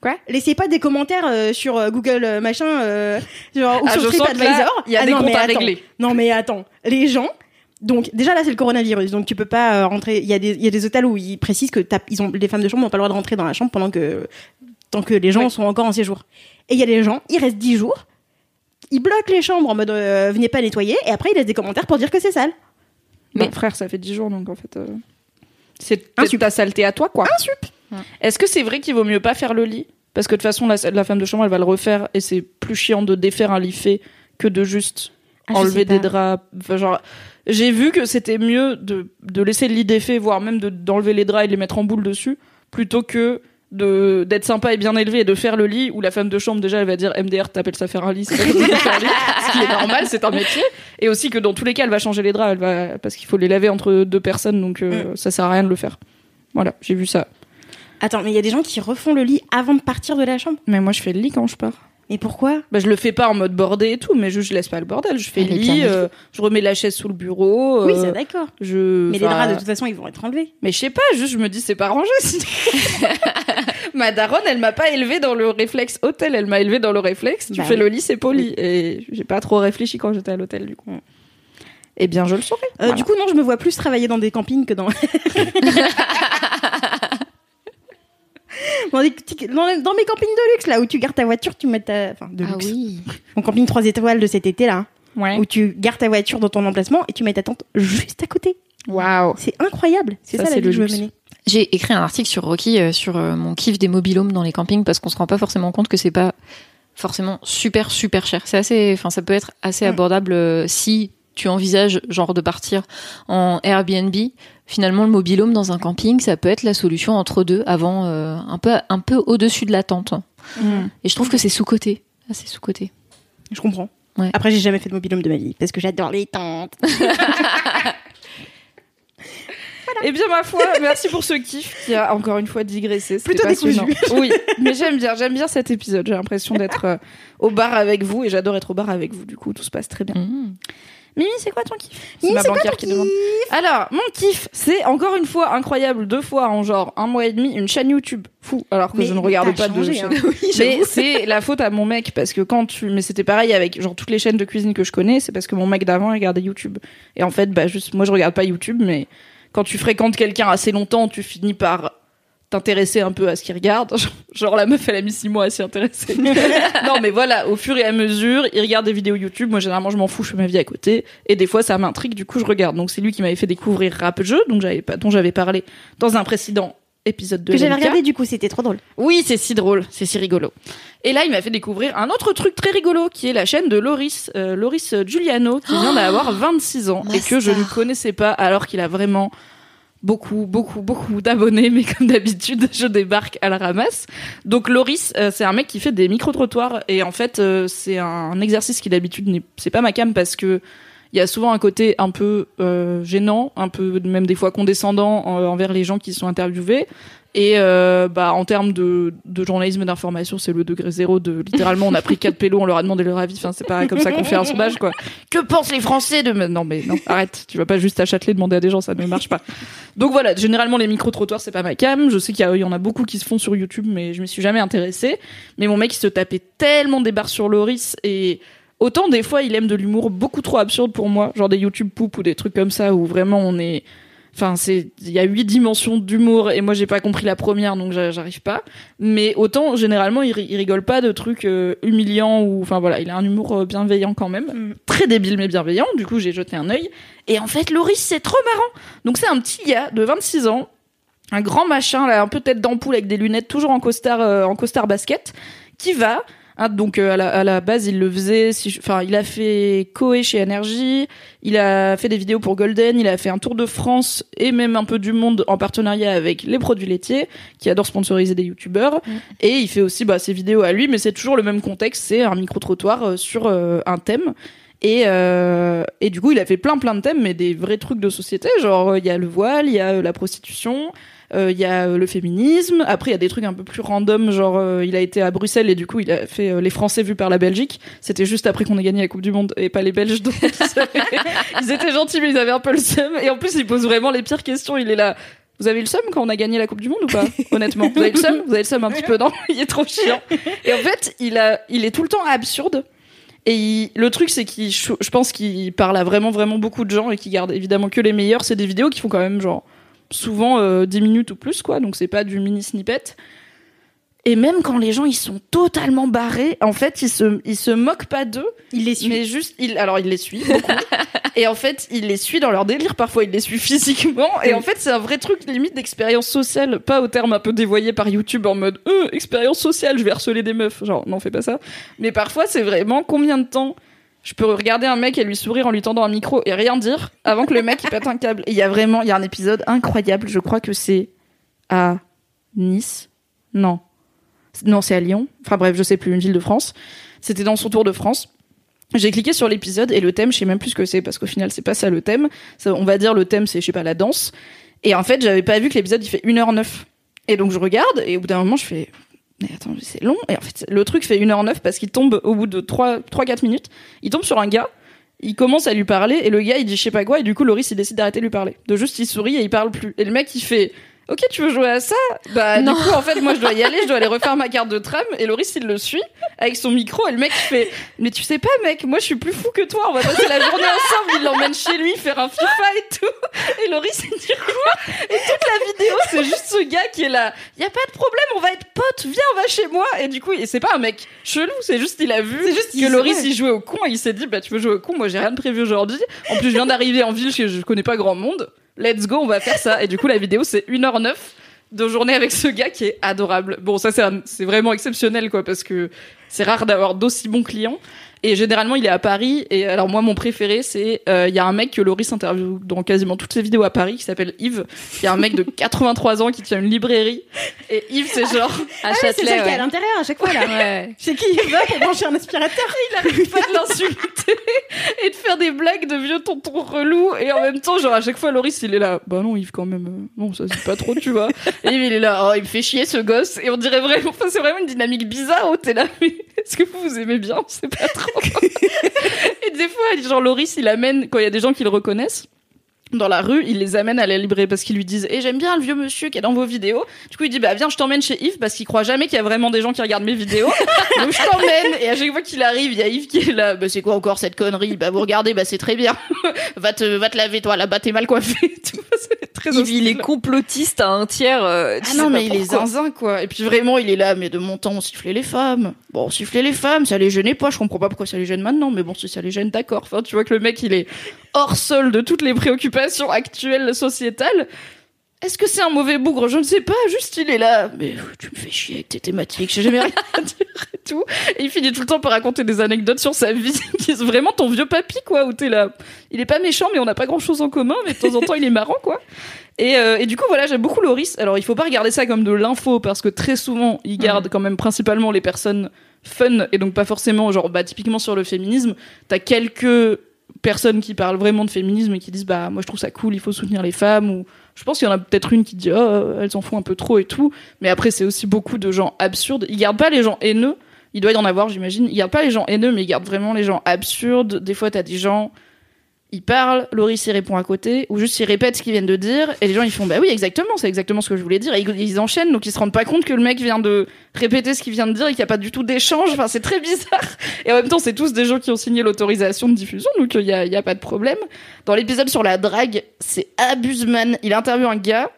Quoi? Laissez pas des commentaires euh, sur euh, Google euh, machin, euh, genre ou Ah, sur TripAdvisor. il y a Ah des non, comptes mais à attends. régler. Non mais attends, les gens. Donc déjà là c'est le coronavirus, donc tu peux pas euh, rentrer. Il y a des il y a des hôtels où ils précisent que ils ont les femmes de chambre n'ont pas le droit de rentrer dans la chambre pendant que tant que les gens Ouais. sont encore en séjour. Et il y a des gens, ils restent 10 jours, ils bloquent les chambres en mode euh, venez pas nettoyer, et après ils laissent des commentaires pour dire que c'est sale. Mais Mais- frère, ça fait 10 jours donc en fait. C'est peut-être ta saleté à toi quoi. Un sup. Est-ce que c'est vrai qu'il vaut mieux pas faire le lit? Parce que de toute façon, la, la femme de chambre elle va le refaire et c'est plus chiant de défaire un lit fait que de juste Ah, enlever des draps. Enfin, genre, j'ai vu que c'était mieux de, de laisser le lit défait, voire même de- d'enlever les draps et de les mettre en boule dessus, plutôt que de d'être sympa et bien élevé et de faire le lit où la femme de chambre déjà elle va dire MDR t'appelles ça faire un lit c'est pas comme ça faire un lit ce qui est normal c'est un métier et aussi que dans tous les cas elle va changer les draps elle va parce qu'il faut les laver entre deux personnes donc euh, ça sert à rien de le faire voilà j'ai vu ça Attends, mais il y a des gens qui refont le lit avant de partir de la chambre? mais moi je fais le lit quand je pars Mais pourquoi? Bah, je le fais pas en mode bordé et tout, mais je, je laisse pas le bordel. Je fais le lit, euh, je remets la chaise sous le bureau. Oui, euh, c'est d'accord. je, Mais les draps de toute façon ils vont être enlevés. Mais je sais pas, juste je me dis c'est pas rangé. Ma daronne, elle m'a pas élevé dans le réflexe hôtel, elle m'a élevé dans le réflexe. Tu Bah fais oui. le lit, c'est poli. Et j'ai pas trop réfléchi quand j'étais à l'hôtel du coup. Eh bien, je le saurais. Euh, Voilà. Du coup, non, je me vois plus travailler dans des campings que dans. dans, des petits- dans les- dans mes campings de luxe, là, où tu gardes ta voiture, tu mets ta. Enfin, de Ah luxe. oui. Mon camping 3 étoiles de cet été, là, Ouais. où tu gardes ta voiture dans ton emplacement et tu mets ta tente juste à côté. Waouh. C'est incroyable. C'est Ça, ça, c'est la vie le que je veux mener. J'ai écrit un article sur Rocky euh, sur euh, mon kiff des mobilhomes dans les campings parce qu'on se rend pas forcément compte que c'est pas forcément super super cher. C'est assez, enfin ça peut être assez Mm. abordable euh, si tu envisages genre de partir en Airbnb. Finalement, le mobilhome dans un camping, ça peut être la solution entre deux, avant un peu un peu au-dessus de la tente. Mm. Et je trouve que c'est sous côté, assez sous côté. Je comprends. Ouais. Après, j'ai jamais fait de mobilhome de ma vie parce que j'adore les tentes. Eh bien, ma foi, merci pour ce kiff qui a encore une fois digressé. C'était Plutôt passionnant. décousu. Oui, mais j'aime bien, j'aime bien cet épisode. J'ai l'impression d'être euh, au bar avec vous et j'adore être au bar avec vous. Du coup, tout se passe très bien. Mmh. Mimi, c'est quoi ton kiff? Ma c'est quoi banquière qui demande. Alors, mon kiff, c'est encore une fois incroyable, deux fois en genre un mois et demi, une chaîne YouTube. Fou, alors que Mais je ne regarde pas changé, de hein. chaîne. mais c'est la faute à mon mec parce que quand tu, mais c'était pareil avec genre toutes les chaînes de cuisine que je connais, c'est parce que mon mec d'avant regardait YouTube. Et en fait, bah juste, moi je regarde pas YouTube, mais quand tu fréquentes quelqu'un assez longtemps, tu finis par t'intéresser un peu à ce qu'il regarde. Genre la meuf, elle a mis six mois à s'y intéresser. non, mais voilà, au fur et à mesure, il regarde des vidéos YouTube. Moi, généralement, je m'en fous, je fais ma vie à côté. Et des fois, ça m'intrigue, du coup, je regarde. Donc, c'est lui qui m'avait fait découvrir Rap Jeu, donc j'avais pas, dont j'avais parlé dans un précédent épisode de Que j'avais regardé, du coup, c'était trop drôle. Oui, c'est si drôle, c'est si rigolo. Et là, il m'a fait découvrir un autre truc très rigolo, qui est la chaîne de Loris, euh, Loris Giuliano, qui vient d'avoir 26 ans et que je ne connaissais pas, alors qu'il a vraiment beaucoup, beaucoup, beaucoup d'abonnés, mais comme d'habitude, je débarque à la ramasse. Donc Loris, euh, c'est un mec qui fait des micro-trottoirs, et en fait, euh, c'est un exercice qui d'habitude, n'est- c'est pas ma cam parce que il y a souvent un côté un peu euh, gênant, un peu même des fois condescendant euh, envers les gens qui sont interviewés. Et euh, bah en termes de, de journalisme et d'information, c'est le degré zéro de littéralement on a pris quatre pélos, on leur a demandé leur avis. Enfin c'est pas comme ça qu'on fait un sondage quoi. Que pensent les Français de non mais non arrête, tu vas pas juste à Châtelet demander à des gens, ça ne marche pas. Donc voilà, généralement les micro trottoirs c'est pas ma cam. Je sais qu'il y, en a beaucoup qui se font sur YouTube, mais je m'y suis jamais intéressée. Mais mon mec il se tapait tellement des barres sur Loris et autant des fois il aime de l'humour beaucoup trop absurde pour moi, genre des YouTube poop ou des trucs comme ça où vraiment on est Enfin, c'est il y a huit dimensions d'humour et moi j'ai pas compris la première donc j'a- j'arrive pas. Mais autant généralement il rigole pas de trucs euh, humiliants ou enfin voilà il a un humour euh, bienveillant quand même, Mm. très débile mais bienveillant. Du coup j'ai jeté un œil et en fait Loris c'est trop marrant. Donc c'est un petit gars de 26 ans, un grand machin là un peu tête d'ampoule avec des lunettes toujours en costard euh, en costard basket qui va hein, donc euh, à, la, à la base il le faisait si enfin il a fait Koé chez Energy il a fait des vidéos pour Golden il a fait un tour de France et même un peu du monde en partenariat avec les produits laitiers qui adorent sponsoriser des youtubeurs et il fait aussi bah, ses vidéos à lui mais c'est toujours le même contexte c'est un micro trottoir sur euh, un thème et, euh, et du coup, il a fait plein plein de thèmes, mais des vrais trucs de société. Genre, euh, il y a le voile, il y a euh, la prostitution, euh, il y a euh, le féminisme. Après, il y a des trucs un peu plus random. Genre, euh, il a été à Bruxelles et du coup, il a fait euh, les Français vus par la Belgique. C'était juste après qu'on ait gagné la Coupe du Monde et pas les Belges. Donc, ils étaient gentils, mais ils avaient un peu le seum. Et en plus, il pose vraiment les pires questions. Il est là. Vous avez le seum quand on a gagné la Coupe du Monde ou pas? Honnêtement, vous avez le seum? Vous avez le seum un petit peu? Non Il est trop chiant. Et en fait, il a, il est tout le temps absurde. Et il- le truc, c'est qu'il, je je pense qu'il parle à vraiment, vraiment beaucoup de gens et qu'il garde évidemment que les meilleurs. C'est des vidéos qui font quand même genre souvent euh, 10 minutes ou plus, quoi. Donc c'est pas du mini snippet. Et même quand les gens ils sont totalement barrés, en fait, ils se, ils se moquent pas d'eux. Il les suit. Mais juste, il, alors il les suit beaucoup. et en fait, il les suit dans leur délire. Parfois, il les suit physiquement. Et en fait, c'est un vrai truc limite d'expérience sociale, pas au terme un peu dévoyé par YouTube en mode euh, expérience sociale, je vais harceler des meufs. Genre, non, fais pas ça. Mais parfois, c'est vraiment combien de temps je peux regarder un mec et lui sourire en lui tendant un micro et rien dire avant que le mec il pète un câble. Il y a vraiment, il y a un épisode incroyable. Je crois que c'est à Nice. Non. Non, c'est à Lyon. Enfin bref, je sais plus, une ville de France. C'était dans son tour de France. J'ai cliqué sur l'épisode et le thème, je sais même plus ce que c'est parce qu'au final, c'est pas ça le thème. On va dire le thème, c'est, je sais pas, la danse. Et en fait, j'avais pas vu que l'épisode, il fait 1h09. Et donc, je regarde et au bout d'un moment, je fais, mais attends, c'est long. Et en fait, le truc fait 1h09 parce qu'il tombe au bout de 3-4 minutes. Il tombe sur un gars. Il commence à lui parler et le gars, il dit je sais pas quoi. Et du coup, Loris, il décide d'arrêter de lui parler. De juste, il sourit et il parle plus. Et le mec, il fait, Ok, tu veux jouer à ça? Bah, Non. du coup, en fait, moi, je dois y aller, je dois aller refaire ma carte de tram. Et Loris, il le suit avec son micro. Et le mec, il fait Mais tu sais pas, mec, moi, je suis plus fou que toi. On va passer la journée ensemble. Il l'emmène chez lui faire un FIFA et tout. Et Loris, il dit quoi Et toute la vidéo, c'est juste ce gars qui est là. Y a pas de problème, on va être potes. Viens, on va chez moi. Et du coup, et c'est pas un mec chelou, c'est juste, il a vu juste que ouais. il jouait au con. Et il s'est dit Bah, tu veux jouer au con Moi, j'ai rien de prévu aujourd'hui. En plus, je viens d'arriver en ville, je, je connais pas grand monde. Let's go, on va faire ça. Et du coup, la vidéo, c'est 1h09 de journée avec ce gars qui est adorable. Bon, ça, c'est c'est vraiment exceptionnel, quoi, parce que c'est rare d'avoir d'aussi bons clients. Et généralement, il est à Paris. Et alors, moi, mon préféré, c'est euh, il y a un mec que Loris interviewe dans quasiment toutes ses vidéos à Paris, qui s'appelle Yves. Il y a un mec de 83 ans qui tient une librairie. Et Yves, c'est genre, À Ah, c'est Châtelet, celle qui est à ouais. l'intérieur à chaque fois là. Ouais. C'est qui il va pour brancher un aspirateur il arrête pas de l'insulter et de faire des blagues de vieux tonton relou. Et en même temps, genre, à chaque fois, Loris, il est là. Bah non, Yves, quand même. euh, Non, ça, c'est pas trop, tu vois. Et Yves, il est là. Oh, il me fait chier, ce gosse. Et on dirait vraiment, enfin, c'est vraiment une dynamique bizarre où t'es là. Mais est-ce que vous vous aimez bien? On sait pas trop. et des fois, genre, Loris, il amène, quand il y a des gens qui le reconnaissent, dans la rue, il les amène à la librairie parce qu'ils lui disent Eh, j'aime bien le vieux monsieur qui est dans vos vidéos. Du coup, il dit Bah, viens, je t'emmène chez Yves parce qu'il croit jamais qu'il y a vraiment des gens qui regardent mes vidéos. Donc, je t'emmène. Et à chaque fois qu'il arrive, il y a Yves qui est là Bah, c'est quoi encore cette connerie? Bah, vous regardez, bah, c'est très bien. va, te, va te laver, toi, là-bas, t'es mal coiffé. Très Yves, il est complotiste à un tiers. euh, Ah non, mais il est zinzin, quoi. Et puis vraiment, il est là, mais de mon temps, on sifflait les femmes. Bon, on sifflait les femmes, ça les gênait pas. Je comprends pas pourquoi ça les gêne maintenant, mais bon, si ça les gêne, d'accord. Enfin, tu vois que le mec, il est hors sol de toutes les préoccupations actuelles sociétales. Est-ce que c'est un mauvais bougre? Je ne sais pas, juste il est là. Mais euh, tu me fais chier avec tes thématiques, j'ai jamais rien à dire et tout. Et il finit tout le temps par raconter des anecdotes sur sa vie, qui est vraiment ton vieux papy, quoi, où t'es là. Il est pas méchant, mais on n'a pas grand chose en commun, mais de temps en temps, il est marrant, quoi. Et, euh, et du coup, voilà, j'aime beaucoup Loris. Alors, il faut pas regarder ça comme de l'info, parce que très souvent, il garde quand même principalement les personnes fun, et donc pas forcément, genre, bah, typiquement sur le féminisme, t'as quelques personnes qui parlent vraiment de féminisme et qui disent, bah, moi, je trouve ça cool, il faut soutenir les femmes, ou je pense qu'il y en a peut-être une qui dit, oh, elles en font un peu trop et tout. Mais après, c'est aussi beaucoup de gens absurdes. Il garde pas les gens haineux. Il doit y en avoir, j'imagine. Il garde pas les gens haineux, mais il garde vraiment les gens absurdes. Des fois, t'as des gens, ils parlent, Loris, il répond à côté, ou juste ils répètent ce qu'ils viennent de dire, et les gens, ils font, bah oui, exactement, c'est exactement ce que je voulais dire. Et ils, ils enchaînent, donc ils se rendent pas compte que le mec vient de répéter ce qu'il vient de dire et qu'il n'y a pas du tout d'échange. Enfin, c'est très bizarre. Et en même temps, c'est tous des gens qui ont signé l'autorisation de diffusion, donc il y a, il y a pas de problème. Dans l'épisode sur la drague, c'est Abusman. Il interviewe un gars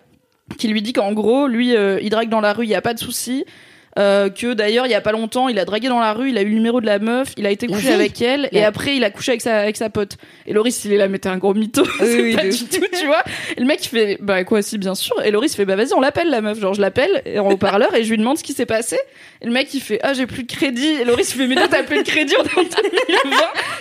qui lui dit qu'en gros, lui, euh, il drague dans la rue, il y a pas de souci. Euh, que d'ailleurs il y a pas longtemps il a dragué dans la rue il a eu le numéro de la meuf il a été couché avec elle et après il a couché avec sa avec sa pote. Et Loris il est là mais t'es un gros mytho. C'est oui, pas de du tout tu vois. Et le mec il fait bah quoi si bien sûr. Et Loris fait bah vas-y on l'appelle la meuf. Genre je l'appelle en haut-parleur et je lui demande ce qui s'est passé. Et le mec il fait ah j'ai plus de crédit. Et Loris fait mais non t'as plus de crédit on est en 2020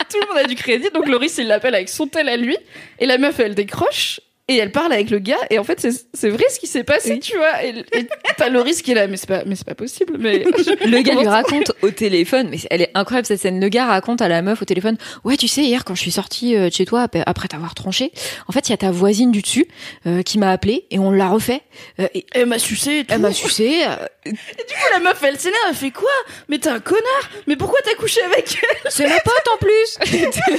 tout le monde a du crédit. Donc Loris il l'appelle avec son tel à lui. Et la meuf elle décroche et elle parle avec le gars et en fait c'est c'est vrai ce qui s'est passé tu vois et, et t'as Loris qui est là mais c'est pas mais c'est pas possible mais Le gars lui raconte au téléphone, mais elle est incroyable cette scène. Le gars raconte à la meuf au téléphone, ouais, tu sais, hier quand je suis sortie euh, de chez toi ap- après t'avoir tranché, en fait, il y a ta voisine du dessus euh, qui m'a appelé et on l'a refait. Euh, et elle m'a sucé et tout. elle m'a sucé. euh, Du coup, la meuf, elle s'énerve, elle fait quoi? Mais t'es un connard Mais pourquoi t'as couché avec elle? C'est ma pote en plus.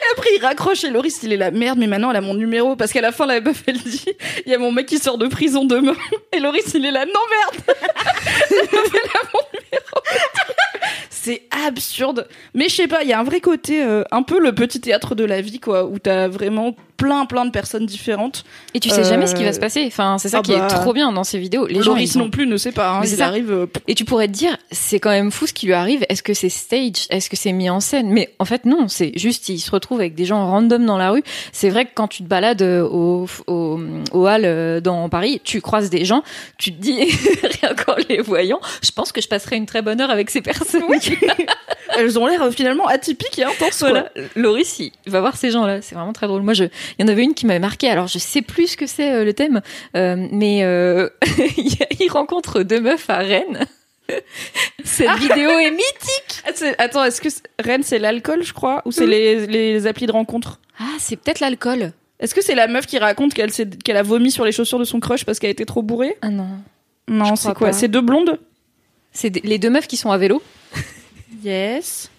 Et après, il raccroche et Loris, il est la merde, mais maintenant, elle a mon numéro. Parce qu'à la fin, la meuf, elle dit Il y a mon mec qui sort de prison demain. Et Loris, il est là Non, merde elle a mon numéro. C'est absurde. Mais je sais pas, il y a un vrai côté, euh, un peu le petit théâtre de la vie, quoi, où t'as vraiment plein, plein de personnes différentes. Et tu sais Euh, jamais ce qui va se passer. Enfin, c'est ça ah qui bah. est trop bien dans ces vidéos. Les gens, Loris ils sont non plus ne sait pas. Hein, il arrive. euh, Et tu pourrais te dire, c'est quand même fou ce qui lui arrive. Est-ce que c'est stage? Est-ce que c'est mis en scène? Mais en fait, non. C'est juste, il se retrouve avec des gens random dans la rue. C'est vrai que quand tu te balades euh, au, au, au hall euh, dans Paris, tu croises des gens, tu te dis, rien qu'en les voyant, je pense que je passerai une très bonne heure avec ces personnes. elles ont l'air euh, finalement atypiques et intenses. quoi. Voilà, Loris, il va voir ces gens-là. C'est vraiment très drôle. Moi, je, il y en avait une qui m'avait marqué. Alors, je sais plus ce que c'est euh, le thème, euh, mais euh, il rencontre deux meufs à Rennes. Cette vidéo est mythique. Ah, Attends, est-ce que Rennes c'est l'alcool, je crois, ou c'est les, les applis de rencontre? Ah, c'est peut-être l'alcool. Est-ce que c'est la meuf qui raconte qu'elle a vomi sur les chaussures de son crush parce qu'elle était trop bourrée? Ah non. Non, c'est quoi? C'est deux blondes? C'est des- les deux meufs qui sont à vélo. Yes.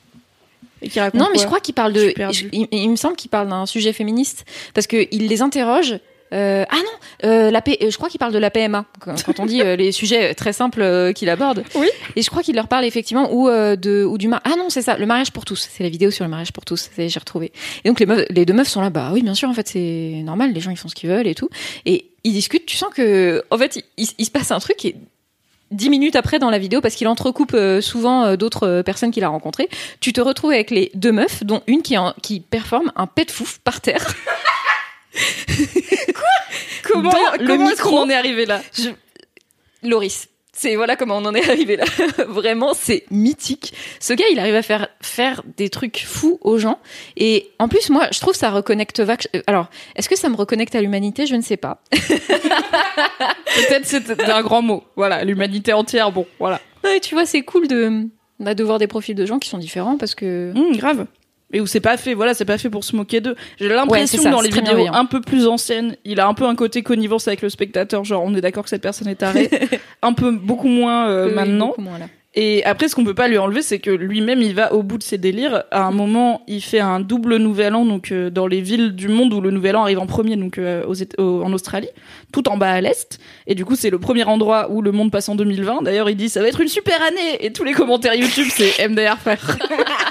Et qui racontent Non, mais je crois qu'il parle de. il, il me semble qu'il parle d'un sujet féministe parce que il les interroge. euh, ah non, euh, la P- euh, je crois qu'il parle de la PMA quand, quand on dit euh, les sujets très simples qu'il aborde. Oui. Et je crois qu'il leur parle effectivement ou de ou du mar ah non c'est ça le mariage pour tous c'est la vidéo sur le mariage pour tous j'ai retrouvé et donc les meufs, les deux meufs sont là bah oui bien sûr en fait c'est normal les gens ils font ce qu'ils veulent et tout et ils discutent tu sens que en fait il, il- il se passe un truc et dix minutes après dans la vidéo parce qu'il entrecoupe euh, souvent euh, d'autres euh, personnes qu'il a rencontrées tu te retrouves avec les deux meufs dont une qui en- qui performe un pet de fouf par terre Comment, Dans le comment est-ce micro. qu'on en est arrivé là? Je... Loris. C'est voilà comment on en est arrivé là. Vraiment, c'est mythique. Ce gars, il arrive à faire faire des trucs fous aux gens. Et en plus, moi, je trouve ça reconnecte vac. euh, Alors, est-ce que ça me reconnecte à l'humanité? Je ne sais pas. Peut-être c'est un grand mot. Voilà, l'humanité entière, bon, voilà. Ouais, tu vois, c'est cool de bah, de voir des profils de gens qui sont différents parce que Hum, grave. Et où c'est pas fait, voilà, c'est pas fait pour se moquer d'eux. J'ai l'impression ça, que dans les vidéos un peu plus anciennes, il a un peu un côté connivence avec le spectateur, genre on est d'accord que cette personne est tarée. un peu beaucoup moins euh, Oui, maintenant. beaucoup moins, là. Et après, ce qu'on peut pas lui enlever, c'est que lui-même, il va au bout de ses délires. À un moment, il fait un double nouvel an, donc euh, dans les villes du monde où le nouvel an arrive en premier, donc euh, aux en Australie, tout en bas à l'est. Et du coup, c'est le premier endroit où le monde passe en 2020. D'ailleurs, il dit ça va être une super année. Et tous les commentaires YouTube, c'est MDR frère.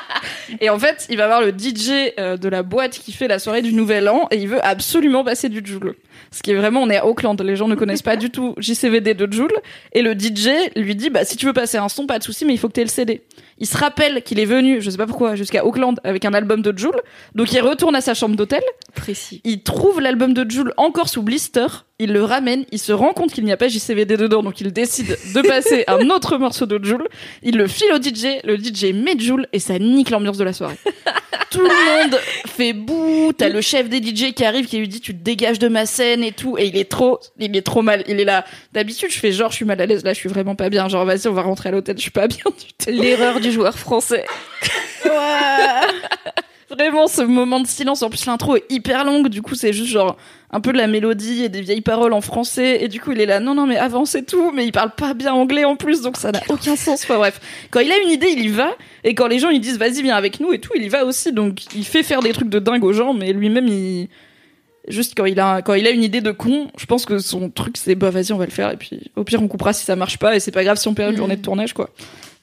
et en fait, il va voir le DJ euh, de la boîte qui fait la soirée du nouvel an et il veut absolument passer du Joule. Ce qui est vraiment, on est à Auckland, les gens ne connaissent pas du tout JCVD de Joule. Et le DJ lui dit, bah, si tu veux passer un son, pas de souci, mais il faut que tu aies le CD. Il se rappelle qu'il est venu, je sais pas pourquoi, jusqu'à Auckland avec un album de Joule. Donc il retourne à sa chambre d'hôtel. précis. Il trouve l'album de Joule encore sous blister. Il le ramène. Il se rend compte qu'il n'y a pas JCVD dedans. Donc il décide de passer un autre morceau de Joule. Il le file au DJ. Le DJ met Joule et ça nique l'ambiance de la soirée. Tout le monde fait bouh. T'as le chef des DJ qui arrive qui lui dit tu te dégages de ma scène et tout. Et il est trop, il est trop mal. Il est là. D'habitude, je fais genre, je suis mal à l'aise. Là, je suis vraiment pas bien. Genre, vas-y, on va rentrer à l'hôtel. Je suis pas bien. L'erreur du joueur français. Vraiment, ce moment de silence. En plus, l'intro est hyper longue. Du coup, c'est juste genre un peu de la mélodie et des vieilles paroles en français. Et du coup, il est là, non, non, mais avance et tout. Mais il parle pas bien anglais en plus, donc ça n'a aucun sens. Enfin, bref. Quand il a une idée, il y va. Et quand les gens, ils disent, vas-y, viens avec nous et tout, il y va aussi. Donc, il fait faire des trucs de dingue aux gens, mais lui-même, il. Juste quand il a quand il a une idée de con, je pense que son truc c'est bah vas-y on va le faire et puis au pire on coupera si ça marche pas et c'est pas grave si on perd une journée de tournage quoi.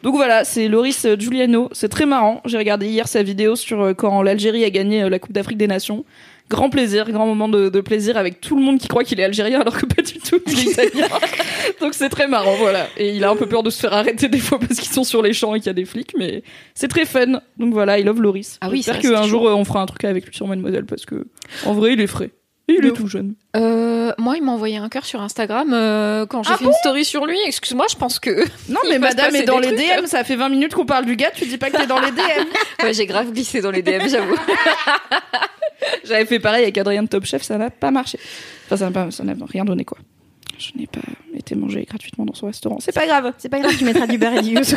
Donc voilà, c'est Loris euh, Giuliano, c'est très marrant. J'ai regardé hier sa vidéo sur euh, quand l'Algérie a gagné euh, la Coupe d'Afrique des Nations. grand plaisir, grand moment de, de plaisir avec tout le monde qui croit qu'il est algérien alors que pas du tout, il est italien. Donc c'est très marrant, voilà. Et il a un peu peur de se faire arrêter des fois parce qu'ils sont sur les champs et qu'il y a des flics, mais c'est très fun. Donc voilà, I love Loris. Ah oui, J'espère qu'un jour on fera un truc avec lui sur Mademoiselle parce que en vrai il est frais. Il est tout jeune. Euh, moi, il m'a envoyé un cœur sur Instagram euh, quand j'ai Ah fait une story sur lui. Excuse-moi, je pense que Non mais madame est dans les trucs, DM, ça fait 20 minutes qu'on parle du gars, tu dis pas que t'es dans les DM. Ouais, j'ai grave glissé dans les DM, j'avoue. J'avais fait pareil avec Adrien de Top Chef, ça n'a pas marché. Enfin, ça n'a pas- ça n'a rien donné, quoi. Je n'ai pas été mangé gratuitement dans son restaurant. C'est pas grave. C'est pas grave, tu mettras du beurre et du yuzu.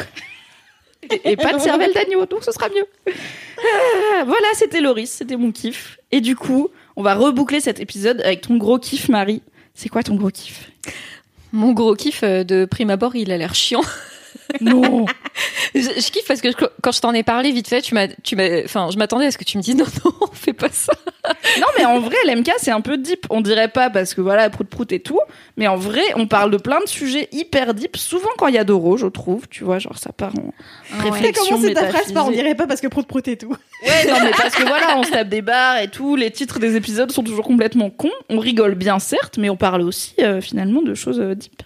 Et, et pas de cervelle d'agneau, donc ce sera mieux. Ah, voilà, c'était Loris, c'était mon kiff. Et du coup, on va reboucler cet épisode avec ton gros kiff, Marie. C'est quoi ton gros kiff? Mon gros kiff euh, de prime abord, il a l'air chiant. Non Je, je kiffe parce que je- quand je t'en ai parlé vite fait, tu m'as, tu m'as, enfin, je m'attendais à ce que tu me dises non, non, fais pas ça. Non, mais en vrai, l'MK, c'est un peu deep. On dirait pas parce que voilà, prout prout et tout. Mais en vrai, on parle de plein de sujets hyper deep. Souvent quand il y a Doro, je trouve. Tu vois, genre ça part en réflexion commencé ta phrase par on dirait pas parce que prout prout et tout. Ouais, non, mais parce que voilà, on se tape des barres et tout. Les titres des épisodes sont toujours complètement cons. On rigole bien, certes, mais on parle aussi euh, finalement de choses euh, deep.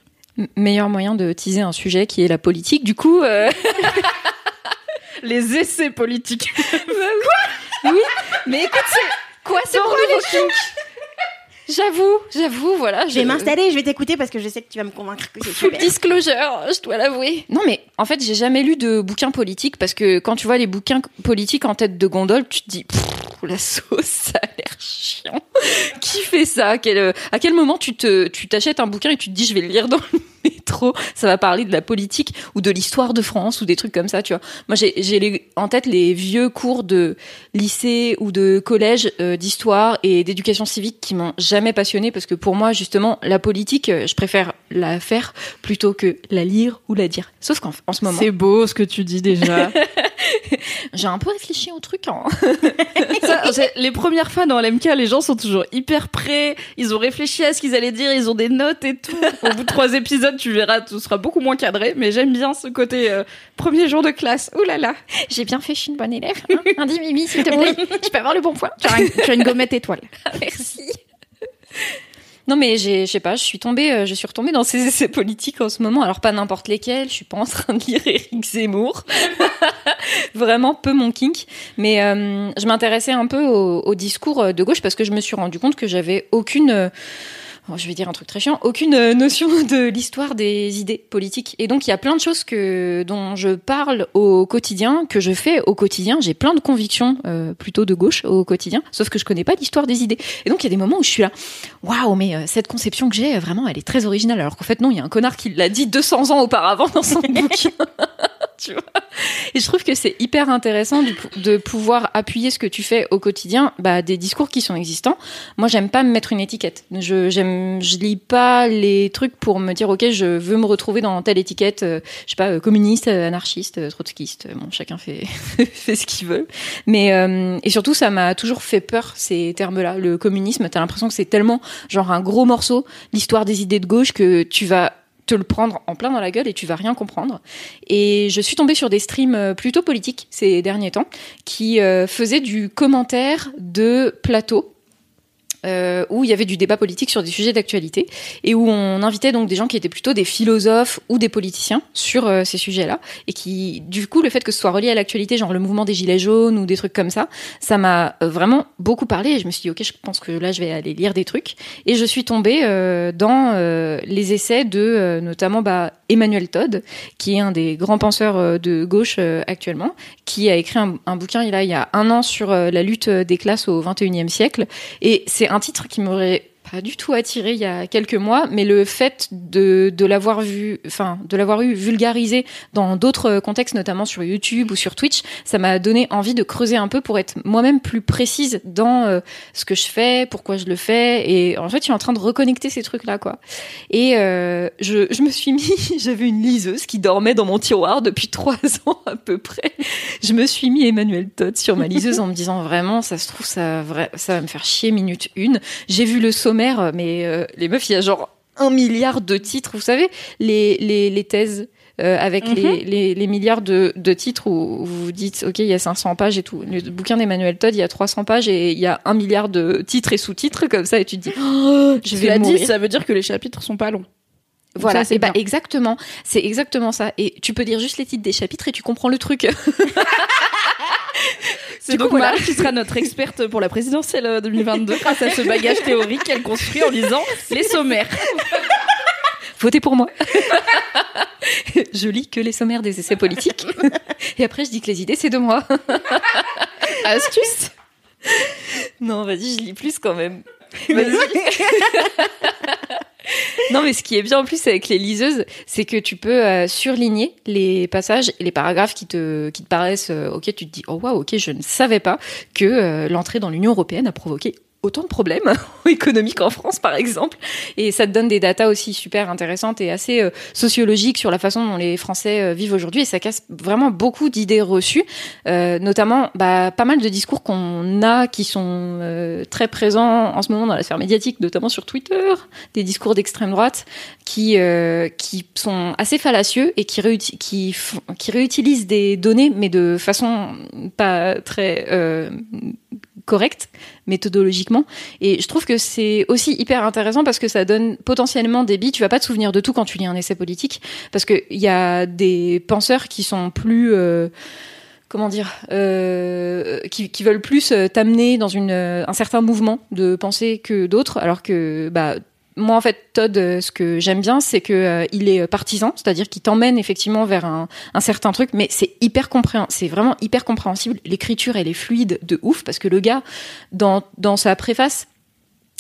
Meilleur moyen de teaser un sujet qui est la politique. Du coup, euh, Les essais politiques. mais écoute, c'est quoi c'est pour les kinks J'avoue, j'avoue, voilà. Je vais m'installer, je vais t'écouter parce que je sais que tu vas me convaincre que c'est Full super. disclosure, je dois l'avouer. Non mais en fait j'ai jamais lu de bouquins politiques parce que quand tu vois les bouquins politiques en tête de gondole, tu te dis Pff, la sauce, ça a l'air chiant. Qui fait ça? Quel, euh, À quel moment tu te tu t'achètes un bouquin et tu te dis je vais le lire dans le métro Ça va parler de la politique ou de l'histoire de France ou des trucs comme ça, tu vois. Moi j'ai en tête les vieux cours de lycée ou de collège euh, d'histoire et d'éducation civique qui m'ont jamais passionné parce que pour moi justement la politique euh, je préfère la faire plutôt que la lire ou la dire sauf qu'en en ce moment C'est beau ce que tu dis déjà. j'ai un peu réfléchi au truc hein. Ça, les premières fois dans l'MK, les gens sont toujours hyper prêts. Ils ont réfléchi à ce qu'ils allaient dire, ils ont des notes et tout. Au bout de trois épisodes, tu verras, tout sera beaucoup moins cadré. Mais j'aime bien ce côté euh, premier jour de classe. Ouh là là. j'ai bien fait je suis une bonne élève hein. un dit Mimi s'il te plaît je peux avoir le bon point Tu as, un- tu as une gommette étoile. merci non mais je sais pas je suis tombée euh, je suis retombée dans ces essais politiques en ce moment alors pas n'importe lesquels je suis pas en train de lire Éric Zemmour vraiment peu mon kink mais euh, je m'intéressais un peu au, au discours de gauche parce que je me suis rendu compte que j'avais aucune bon, je vais dire un truc très chiant, aucune euh, notion de l'histoire des idées politiques. Et donc, il y a plein de choses que, dont je parle au quotidien, que je fais au quotidien. J'ai plein de convictions euh, plutôt de gauche au quotidien, sauf que je connais pas l'histoire des idées. Et donc, il y a des moments où je suis là, waouh, mais euh, cette conception que j'ai, vraiment, elle est très originale. Alors qu'en fait, non, il y a un connard qui l'a dit 200 ans auparavant dans son bouquin. tu vois Et je trouve que c'est hyper intéressant pou- de pouvoir appuyer ce que tu fais au quotidien, bah, des discours qui sont existants. Moi, j'aime pas me mettre une étiquette. Je j'aime, je lis pas les trucs pour me dire ok, je veux me retrouver dans telle étiquette. euh, je sais pas, euh, communiste, euh, anarchiste, euh, trotskiste. Bon, chacun fait fait ce qu'il veut. Mais euh, et surtout, ça m'a toujours fait peur ces termes-là. Le communisme, t'as l'impression que c'est tellement genre un gros morceau, l'histoire des idées de gauche que tu vas te le prendre en plein dans la gueule et tu vas rien comprendre. Et je suis tombée sur des streams euh, plutôt politiques ces derniers temps qui euh, faisaient du commentaire de plateau. Euh, où il y avait du débat politique sur des sujets d'actualité et où on invitait donc des gens qui étaient plutôt des philosophes ou des politiciens sur euh, ces sujets-là et qui du coup le fait que ce soit relié à l'actualité genre le mouvement des gilets jaunes ou des trucs comme ça ça m'a euh, vraiment beaucoup parlé et je me suis dit ok je pense que là je vais aller lire des trucs et je suis tombée dans les essais de notamment bah, Emmanuel Todd qui est un des grands penseurs de gauche actuellement qui a écrit un, bouquin il, y a un an sur la lutte des classes au 21e siècle et c'est un titre qui m'aurait pas du tout attiré il y a quelques mois, mais le fait de, de l'avoir vu, enfin, de l'avoir eu vulgarisé dans d'autres contextes, notamment sur YouTube ou sur Twitch, ça m'a donné envie de creuser un peu pour être moi-même plus précise dans euh, ce que je fais, pourquoi je le fais, et en fait, je suis en train de reconnecter ces trucs-là, quoi. Et euh, je, je me suis mis, j'avais une liseuse qui dormait dans mon tiroir depuis trois ans à peu près. Je me suis mis Emmanuel Todd sur ma liseuse en me disant vraiment, ça se trouve, ça, ça va me faire chier minute une. J'ai vu le sommaire, mais euh, les meufs, il y a genre un milliard de titres, vous savez, les, les, les thèses euh, avec Mhm. les, les, les milliards de, de titres où vous dites, OK, il y a 500 pages et tout. Le bouquin d'Emmanuel Todd, il y a 300 pages et il y a un milliard de titres et sous-titres comme ça et tu te dis, oh, je vais dit, ça veut dire que les chapitres sont pas longs. Voilà, c'est bah exactement, c'est exactement ça. Et tu peux dire juste les titres des chapitres et tu comprends le truc. C'est donc coup, voilà. Qui sera notre experte pour la présidentielle euh, 2022 grâce à ce bagage théorique qu'elle construit en lisant les sommaires. Votez pour moi. je lis que les sommaires des essais politiques. et après, je dis que les idées, c'est de moi. Astuce Non, vas-y, je lis plus quand même. Vas-y. non, mais ce qui est bien en plus avec les liseuses, c'est que tu peux euh, surligner les passages et les paragraphes qui te, paraissent, euh, ok, tu te dis, oh waouh, ok, je ne savais pas que euh, l'entrée dans l'Union européenne a provoqué autant de problèmes économiques en France, par exemple. Et ça donne des datas aussi super intéressantes et assez euh, sociologiques sur la façon dont les Français euh, vivent aujourd'hui. Et ça casse vraiment beaucoup d'idées reçues, euh, notamment bah, pas mal de discours qu'on a qui sont très présents en ce moment dans la sphère médiatique, notamment sur Twitter, des discours d'extrême droite qui, qui sont assez fallacieux et qui, qui, réutilisent des données, mais de façon pas très correcte méthodologiquement. Et je trouve que c'est aussi hyper intéressant parce que ça donne potentiellement des billes. Tu vas pas te souvenir de tout quand tu lis un essai politique parce qu'il y a des penseurs qui sont plus... euh, comment dire, euh, qui, veulent plus euh, t'amener dans un certain mouvement de pensée que d'autres, alors que bah, moi en fait Todd, euh, ce que j'aime bien, c'est que euh, il est partisan, c'est-à-dire qu'il t'emmène effectivement vers un, un certain truc, mais c'est hyper compréhen- c'est vraiment hyper compréhensible. L'écriture elle est fluide de ouf parce que le gars dans dans sa préface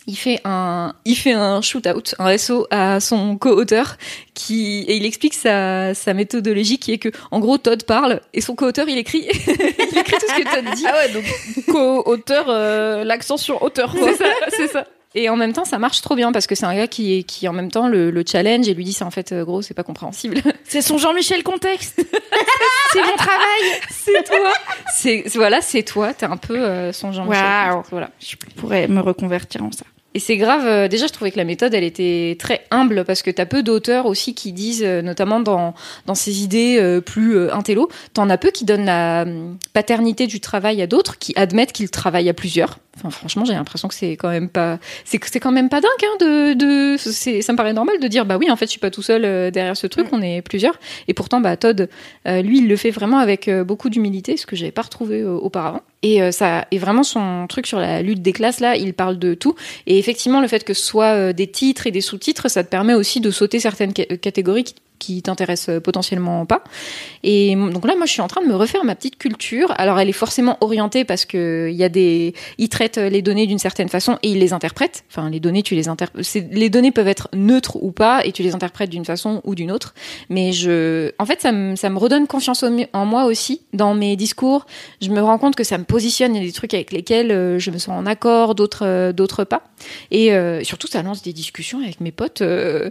il fait un, il fait un shootout, un SO à son co-auteur qui, et il explique sa, sa méthodologie qui est que, en gros, Todd parle et son co-auteur il écrit, il écrit tout ce que Todd dit. Ah ouais, donc co-auteur, euh, l'accent sur auteur. C'est ça, c'est ça. Et en même temps, ça marche trop bien parce que c'est un gars qui, qui en même temps le, le challenge et lui dit c'est en fait euh, gros, c'est pas compréhensible. C'est son Jean-Michel contexte. c'est mon travail. c'est toi. C'est voilà, c'est toi. T'es un peu euh, son Jean-Michel. Waouh. Voilà. Je pourrais me reconvertir en ça. Et c'est grave. euh, déjà, je trouvais que la méthode, elle était très humble parce que t'as peu d'auteurs aussi qui disent, notamment dans dans ces idées plus intello, t'en as peu qui donnent la hum, paternité du travail à d'autres, qui admettent qu'ils travaillent à plusieurs. Enfin, franchement, j'ai l'impression que c'est quand même pas, c'est c'est quand même pas dingue. Hein, de de, c'est, ça me paraît normal de dire, bah oui, en fait, je suis pas tout seul euh, derrière ce truc, on est plusieurs. Et pourtant, bah Todd, euh, lui, il le fait vraiment avec euh, beaucoup d'humilité, ce que j'avais pas retrouvé euh, auparavant. Et ça, et vraiment son truc sur la lutte des classes là, il parle de tout. Et effectivement, le fait que ce soit des titres et des sous-titres, ça te permet aussi de sauter certaines ca- catégories qui, qui t'intéressent euh, potentiellement pas. Et donc là, moi, je suis en train de me refaire ma petite culture. Alors, elle est forcément orientée parce que il y a des, ils traitent les données d'une certaine façon et ils les interprètent. Enfin, les données, tu les interprètes. Les données peuvent être neutres ou pas et tu les interprètes d'une façon ou d'une autre. Mais je, en fait, ça me, ça me redonne confiance en moi aussi dans mes discours. Je me rends compte que ça me positionne. Il y a des trucs avec lesquels euh, je me sens en accord, d'autres, euh, d'autres pas. Et euh, surtout, ça lance des discussions avec mes potes. euh,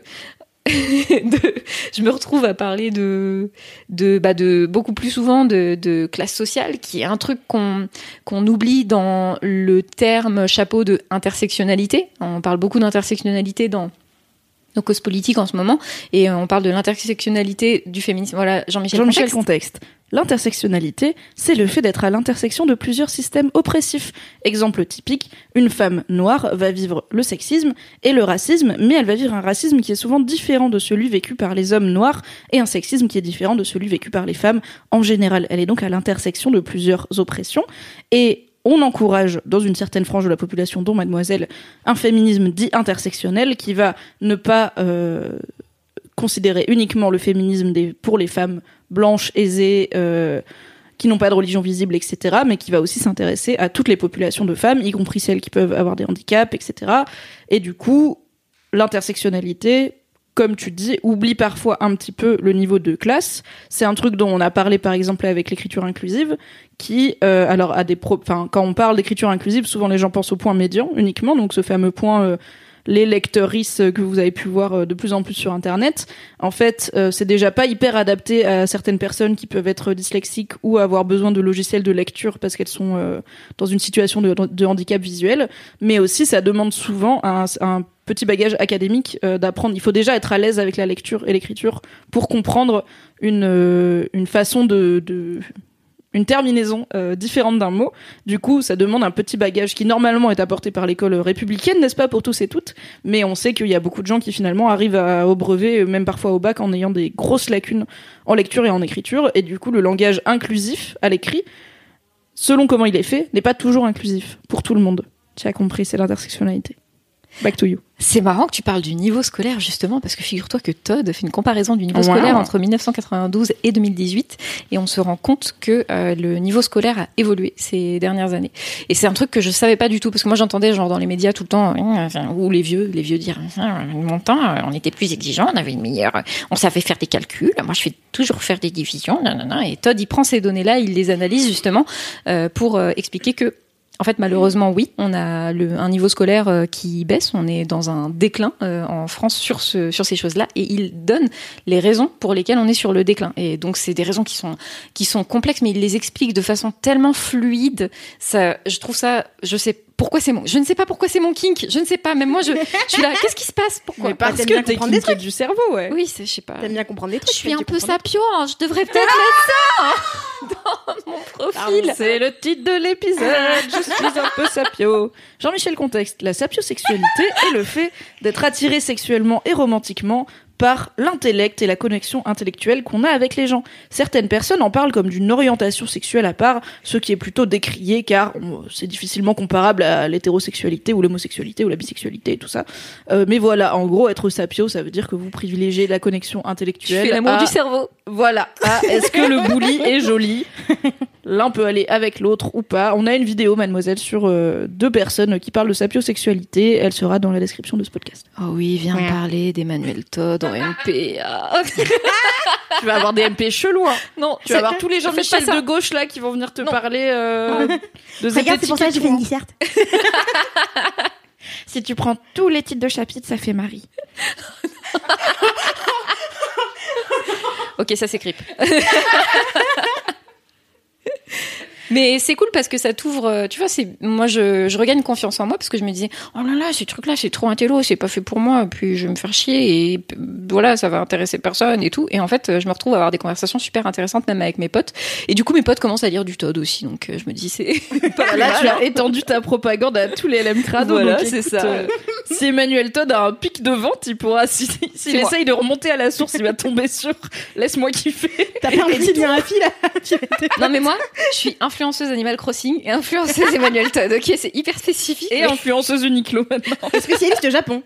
je me retrouve à parler de, bah beaucoup plus souvent de, classe sociale, qui est un truc qu'on qu'on oublie dans le terme chapeau de intersectionnalité. On parle beaucoup d'intersectionnalité dans nos causes politiques en ce moment, et euh, on parle de l'intersectionnalité du féminisme. Voilà, Jean-Michel. Jean-Michel Contexte. contexte. L'intersectionnalité, c'est le fait d'être à l'intersection de plusieurs systèmes oppressifs. Exemple typique, une femme noire va vivre le sexisme et le racisme, mais elle va vivre un racisme qui est souvent différent de celui vécu par les hommes noirs et un sexisme qui est différent de celui vécu par les femmes en général. Elle est donc à l'intersection de plusieurs oppressions et on encourage dans une certaine frange de la population, dont mademoiselle, un féminisme dit intersectionnel qui va ne pas euh, considérer uniquement le féminisme pour les femmes blanches, aisées, euh, qui n'ont pas de religion visible, etc., mais qui va aussi s'intéresser à toutes les populations de femmes, y compris celles qui peuvent avoir des handicaps, etc. Et du coup, l'intersectionnalité, comme tu dis, oublie parfois un petit peu le niveau de classe. C'est un truc dont on a parlé par exemple avec l'écriture inclusive, qui, euh, alors, a des pro, quand on parle d'écriture inclusive, souvent les gens pensent au point médian uniquement, donc ce fameux point euh, les lecteurices que vous avez pu voir euh, de plus en plus sur Internet, en fait, euh, c'est déjà pas hyper adapté à certaines personnes qui peuvent être dyslexiques ou avoir besoin de logiciels de lecture parce qu'elles sont euh, dans une situation de, handicap visuel. Mais aussi, ça demande souvent un, un petit bagage académique d'apprendre. Il faut déjà être à l'aise avec la lecture et l'écriture pour comprendre une, une façon de une terminaison euh, différente d'un mot. Du coup, ça demande un petit bagage qui normalement est apporté par l'école républicaine, n'est-ce pas, pour tous et toutes. Mais on sait qu'il y a beaucoup de gens qui finalement arrivent à, au brevet, euh, même parfois au bac, en ayant des grosses lacunes en lecture et en écriture. Et du coup, le langage inclusif à l'écrit, selon comment il est fait, n'est pas toujours inclusif pour tout le monde. Tu as compris, c'est l'intersectionnalité. Back to you. C'est marrant que tu parles du niveau scolaire justement parce que figure-toi que Todd fait une comparaison du niveau Wow. scolaire entre 1992 et 2018 et on se rend compte que euh, le niveau scolaire a évolué ces dernières années. Et c'est un truc que je savais pas du tout parce que moi j'entendais genre dans les médias tout le temps enfin, ou les vieux, les vieux dire Ah, mon temps euh, on était plus exigeants, on avait une meilleure, on savait faire des calculs. Moi je fais toujours faire des divisions, nanana. et Todd il prend ces données là, il les analyse justement euh, pour euh, expliquer que en fait, malheureusement, oui, on a un niveau scolaire euh, qui baisse. On est dans un déclin euh, en France sur, ce, sur ces choses-là, et il donne les raisons pour lesquelles on est sur le déclin. Et donc, c'est des raisons qui sont qui sont complexes, mais il les explique de façon tellement fluide. Ça, je trouve ça, je sais pourquoi c'est mon, je ne sais pas pourquoi c'est mon kink. Je ne sais pas. Même moi, je, je suis là. Qu'est-ce qui se passe? Pourquoi? Mais parce t'aimes bien que t'es comprendre des kinké du cerveau, ouais. Oui, c'est, je sais pas. T'aimes bien comprendre des Je trucs. suis tu un peu sapio. hein. Je devrais peut-être mettre ça hein, dans mon profil. C'est le titre de l'épisode. Je suis un peu sapio. Jean-Michel Contexte, la sapiosexualité est le fait d'être attiré sexuellement et romantiquement par l'intellect et la connexion intellectuelle qu'on a avec les gens. Certaines personnes en parlent comme d'une orientation sexuelle à part, ce qui est plutôt décrié car c'est difficilement comparable à l'hétérosexualité ou l'homosexualité ou la bisexualité et tout ça. Euh, mais voilà, en gros, être sapio, ça veut dire que vous privilégiez la connexion intellectuelle. fais l'amour à- du cerveau. voilà. Ah, est-ce que le bouli est joli? L'un peut aller avec l'autre ou pas. On a une vidéo, mademoiselle, sur euh, deux personnes qui parlent de sapiosexualité. Elle sera dans la description de ce podcast. Oh oui, viens parler d'Emmanuel Todd en MP. Ah. Tu vas avoir des MP chelous. Hein. Non, Tu vas avoir tous les gens Michel de gauche là qui vont venir te Non. parler euh, de Regarde, c'est pour ça que j'ai fait une disserte. Si tu prends tous les titres de chapitres, ça fait Marie. Ok, ça c'est creep. Mais c'est cool parce que ça t'ouvre, euh, tu vois, c'est moi je, je regagne confiance en moi parce que je me disais oh là là ces trucs là c'est trop intello, c'est pas fait pour moi, puis je vais me faire chier et voilà ça va intéresser personne et tout et en fait euh, je me retrouve à avoir des conversations super intéressantes même avec mes potes et du coup mes potes commencent à lire du Todd aussi donc euh, je me dis c'est pas Là, tu as étendu ta propagande à tous les LM Crado. Voilà, c'est ça. euh, si Emmanuel Todd a un pic de vente, il pourra, si- s'il C'est moi. essaye de remonter à la source, il va tomber sur Laisse-moi kiffer. T'as pas un petit fil là Non mais moi je suis influenceuse Animal Crossing et influenceuse Emmanuel Todd, ok c'est hyper spécifique Et influenceuse Uniqlo maintenant. Spécialiste au Japon.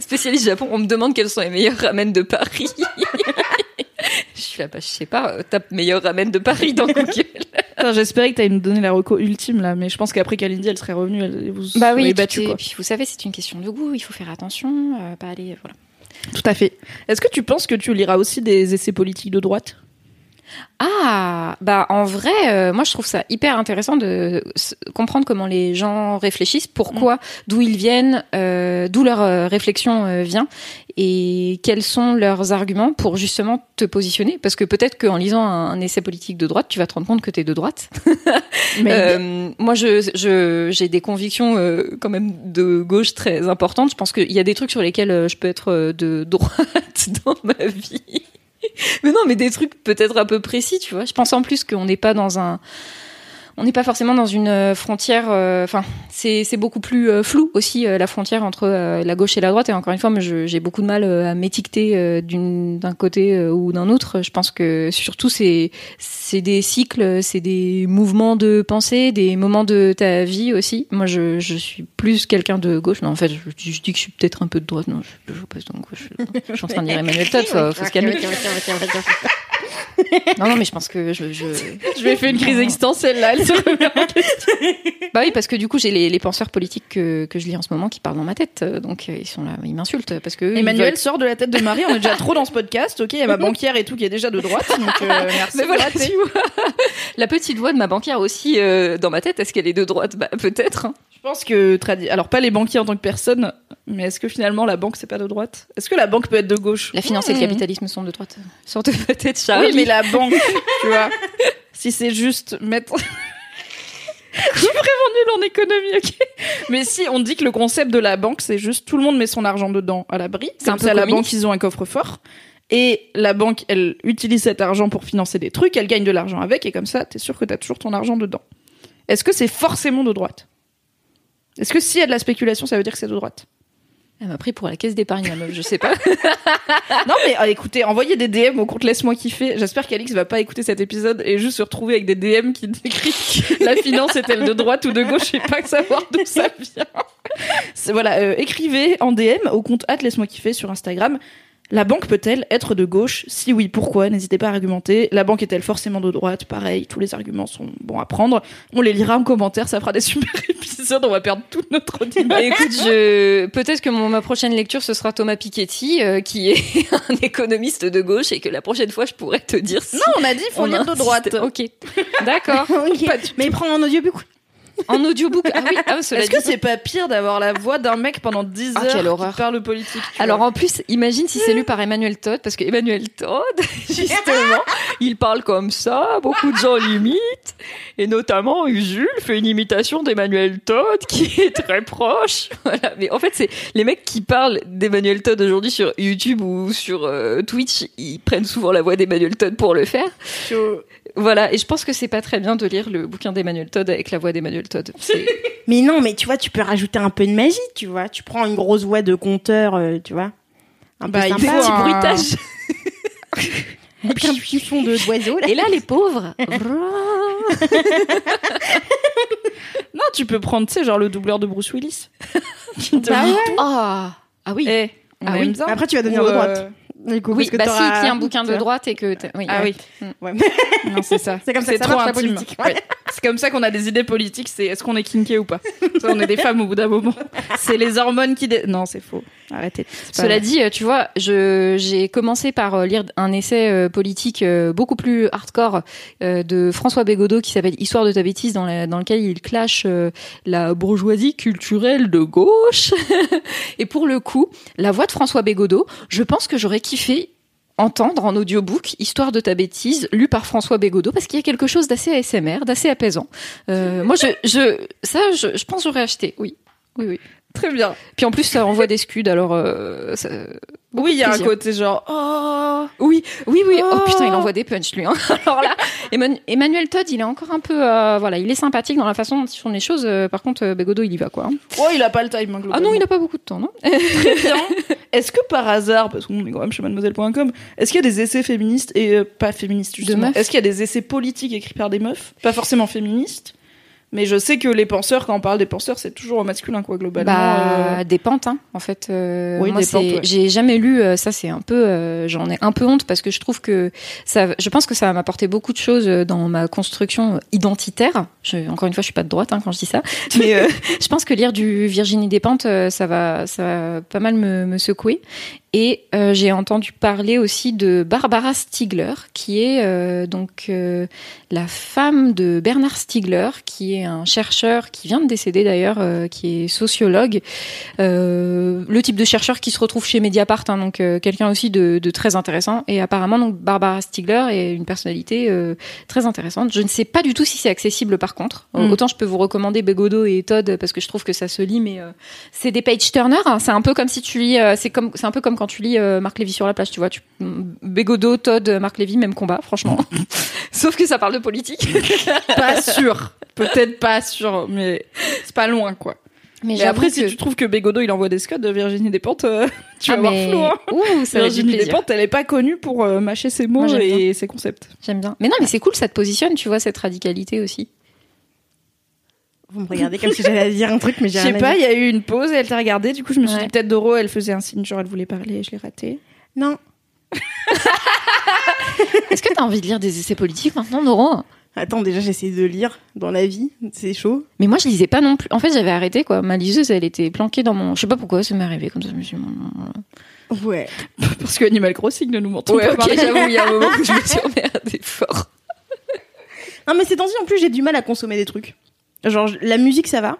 spécialiste Japon, on me demande quels sont les meilleurs ramen de Paris. je suis là, bah, je sais pas, euh, tape meilleur ramen de Paris dans Google. J'espérais que t'allais nous donner la reco ultime là, mais je pense qu'après Kalindi elle serait revenue, elle vous Bah oui, seriez tout battu est- quoi. puis vous savez, c'est une question de goût, il faut faire attention, euh, pas aller, voilà. Tout à fait. Est-ce que tu penses que tu liras aussi des essais politiques de droite? Ah, bah en vrai, euh, moi je trouve ça hyper intéressant de comprendre comment les gens réfléchissent, pourquoi, d'où ils viennent, euh, d'où leur euh, réflexion euh, vient et quels sont leurs arguments pour justement te positionner. Parce que peut-être qu'en lisant un, un essai politique de droite, tu vas te rendre compte que t'es de droite. Mais Euh, moi, je, je, j'ai des convictions euh, quand même de gauche très importantes. Je pense qu'il y a des trucs sur lesquels je peux être de droite dans ma vie. Mais non, mais des trucs peut-être un peu précis, tu vois. Je pense en plus qu'on n'est pas dans un on n'est pas forcément dans une euh, frontière. euh, Enfin, c'est c'est beaucoup plus euh, flou aussi euh, la frontière entre euh, la gauche et la droite. Et encore une fois, moi, je- j'ai beaucoup de mal à m'étiqueter euh, d'une- d'un côté ou d'un autre. Je pense que surtout c'est c'est des cycles, c'est des mouvements de pensée, des moments de ta vie aussi. Moi, je, je suis plus quelqu'un de gauche. Non, en fait, je, je dis que je suis peut-être un peu de droite. Non, je, je gauche. Je suis en train de dire Emmanuel Todd. Faut, faut se calmer. Non, non, mais je pense que je, je... je vais faire une crise existentielle là, elle se remet en question. Bah oui, parce que du coup, j'ai les, les penseurs politiques que, que je lis en ce moment qui parlent dans ma tête. Donc, euh, ils sont là, ils m'insultent parce que. Emmanuel veulent- sort de la tête de Marie, on est déjà trop dans ce podcast, ok, il y a ma banquière et tout qui est déjà de droite, donc euh, merci. Mais voilà, tu vois. La petite voix de ma banquière aussi euh, dans ma tête, est-ce qu'elle est de droite? Bah peut-être. hein. pense que tradi- alors pas les banquiers en tant que personne, mais est-ce que finalement la banque c'est pas de droite? Est-ce que la banque peut être de gauche? La finance et le capitalisme sont de droite. Sorte peut-être Charlie. Oui, mais la banque, tu vois. Si c'est juste mettre. Je suis vraiment nulle en économie, ok? Mais si on dit que le concept de la banque, c'est juste tout le monde met son argent dedans à l'abri. C'est un Comme peu ça, la banque, ils ont un coffre-fort. Et la banque, elle utilise cet argent pour financer des trucs, elle gagne de l'argent avec, et comme ça, t'es sûr que t'as toujours ton argent dedans. Est-ce que c'est forcément de droite? Est-ce que s'il y a de la spéculation, ça veut dire que c'est de droite? Elle m'a pris pour la caisse d'épargne, la meuf, je sais pas. Non mais euh, écoutez, envoyez des DM au compte Laisse-moi kiffer. J'espère qu'Alix va pas écouter cet épisode et juste se retrouver avec des DM qui décrivent la finance est-elle de droite ou de gauche et pas savoir d'où ça vient. Voilà, euh, écrivez en DM au compte Laisse-moi kiffer sur Instagram. La banque peut-elle être de gauche Si oui, pourquoi N'hésitez pas à argumenter. La banque est-elle forcément de droite Pareil, tous les arguments sont bons à prendre. On les lira en commentaire, ça fera des super épisodes. On va perdre toute notre audience. Bah, écoute, je... peut-être que mon, ma prochaine lecture, ce sera Thomas Piketty, euh, qui est un économiste de gauche, et que la prochaine fois, je pourrais te dire si Non, on a dit faut on lire de droite. Ok, d'accord. Ok. Pas du Mais prends en audiobook. En audiobook, ah oui, ah, cela Est-ce que c'est pas pire d'avoir la voix d'un mec pendant 10 Ah, heures quelle qui parle politique tu Alors vois en plus, imagine si c'est lu par Emmanuel Todd, parce que Emmanuel Todd, justement, il parle comme ça, beaucoup de gens l'imitent, et notamment Jules fait une imitation d'Emmanuel Todd qui est très proche. Voilà. Mais en fait, c'est les mecs qui parlent d'Emmanuel Todd aujourd'hui sur YouTube ou sur euh, Twitch, ils prennent souvent la voix d'Emmanuel Todd pour le faire. Voilà, et je pense que c'est pas très bien de lire le bouquin d'Emmanuel Todd avec la voix d'Emmanuel Todd. Mais non, mais tu vois, tu peux rajouter un peu de magie, tu vois. Tu prends une grosse voix de conteur, euh, tu vois. Un peu Bah, il sympa. faut un- bruitage. Avec un petit fond de d'oiseau, là. Et là, les pauvres. Non, tu peux prendre, tu sais, genre le doubleur de Bruce Willis. Bah ouais. Ah, ah oui. Eh, Ah oui. Après, tu vas devenir Ou, de droite. Coup, Oui, parce que bah si, il y a un bouquin de droite et que... Oui, Ah ouais. oui. Ouais. Non, c'est ça. C'est comme ça que ça trop marche, la intime. politique. Ouais. C'est comme ça qu'on a des idées politiques, c'est est-ce qu'on est kinké ou pas? Ça, On est des femmes au bout d'un moment. C'est les hormones qui... dé- Non, c'est faux. Arrêtez. Cela vrai. dit, euh, tu vois, je j'ai commencé par euh, lire un essai euh, politique beaucoup plus hardcore de François Bégodeau qui s'appelle Histoire de ta bêtise, dans, la- dans lequel il clash la bourgeoisie culturelle de gauche. Et pour le coup, la voix de François Bégodeau, je pense que j'aurais kiffé entendre en audiobook Histoire de ta bêtise lu par François Bégodeau parce qu'il y a quelque chose d'assez ASMR, d'assez apaisant. Euh, moi, je, je ça, je, je pense j'aurais acheté. Oui, oui, oui. Très bien. Puis en plus, ça envoie des scuds, alors euh, ça- Oui, il y a un côté genre... Oh Oui, oui, oui. Oh, Oh. putain, il envoie des punchs, lui. hein. Alors là, Emman- Emmanuel Todd, il est encore un peu, euh, voilà, il est sympathique dans la façon dont il tourne les choses. euh, par contre, Bégodeau, il y va, quoi. Oh, il a pas le time, hein, Ah non, il n'a pas beaucoup de temps, non Très bien. Est-ce que par hasard, parce qu'on est quand même chez mademoiselle.com, est-ce qu'il y a des essais féministes et euh, pas féministes justement? Est-ce qu'il y a des essais politiques écrits par des meufs? Pas forcément féministes, mais je sais que les penseurs, quand on parle des penseurs, c'est toujours au masculin, quoi, globalement. Bah, euh. des pentes, hein, en fait. Euh, Oui, moi, des pentes, ouais. j'ai jamais lu. euh, ça, c'est un peu. euh, J'en ai un peu honte parce que je trouve que ça. Je pense que ça va m'apporter beaucoup de choses dans ma construction identitaire. Je, encore une fois, je suis pas de droite hein, quand je dis ça, mais je pense que lire du Virginie Despentes, ça va, ça va pas mal me, me secouer. Et euh, j'ai entendu parler aussi de Barbara Stiegler, qui est euh, donc euh, la femme de Bernard Stiegler, qui est un chercheur qui vient de décéder d'ailleurs, euh, qui est sociologue. Euh, le type de chercheur qui se retrouve chez Mediapart, hein, donc euh, quelqu'un aussi de, de très intéressant. Et apparemment, donc Barbara Stiegler est une personnalité euh, très intéressante. Je ne sais pas du tout si c'est accessible par contre. Mm. Autant je peux vous recommander Bégodeau et Todd parce que je trouve que ça se lit, mais euh, c'est des page turners. hein. C'est un peu comme si tu lis, euh, c'est comme, c'est un peu comme quand tu lis euh, Marc Lévy sur la plage, tu vois. Tu, Bégodeau, Todd, Marc Lévy, même combat, franchement. Sauf que ça parle de politique. pas sûr. Peut-être pas sûr, mais c'est pas loin, quoi. Mais, Mais après, j'avoue si que- tu trouves que Bégodeau, il envoie des scots de Virginie Despentes, euh, tu vas Ah, mais- flou, hein. Ouh, ça Virginie. Despentes, elle est pas connue pour euh, mâcher ses mots Moi, et ses concepts. J'aime bien. Mais non, mais c'est cool, ça te positionne, tu vois, cette radicalité aussi. Vous me regardez comme si j'allais dire un truc, mais Je j'ai sais rien à pas, il y a eu une pause et elle t'a regardé. Du coup, je me suis Ouais. dit peut-être Doro, elle faisait un signe, genre elle voulait parler et je l'ai raté. Non. Est-ce que t'as envie de lire des essais politiques maintenant, Noro Attends, déjà, j'essaie de lire dans la vie. C'est chaud. Mais moi, je lisais pas non plus. En fait, j'avais arrêté, quoi. Ma liseuse, elle était planquée dans mon. Je sais pas pourquoi, ça m'est arrivé comme ça. Je me suis dit, Ouais. Parce que Animal Crossing ne nous Ouais, pas. ok, j'avoue, il y a un moment où je me suis emmerdée fort. Non, mais ces temps-ci, en plus, j'ai du mal à consommer des trucs. Genre, la musique, ça va.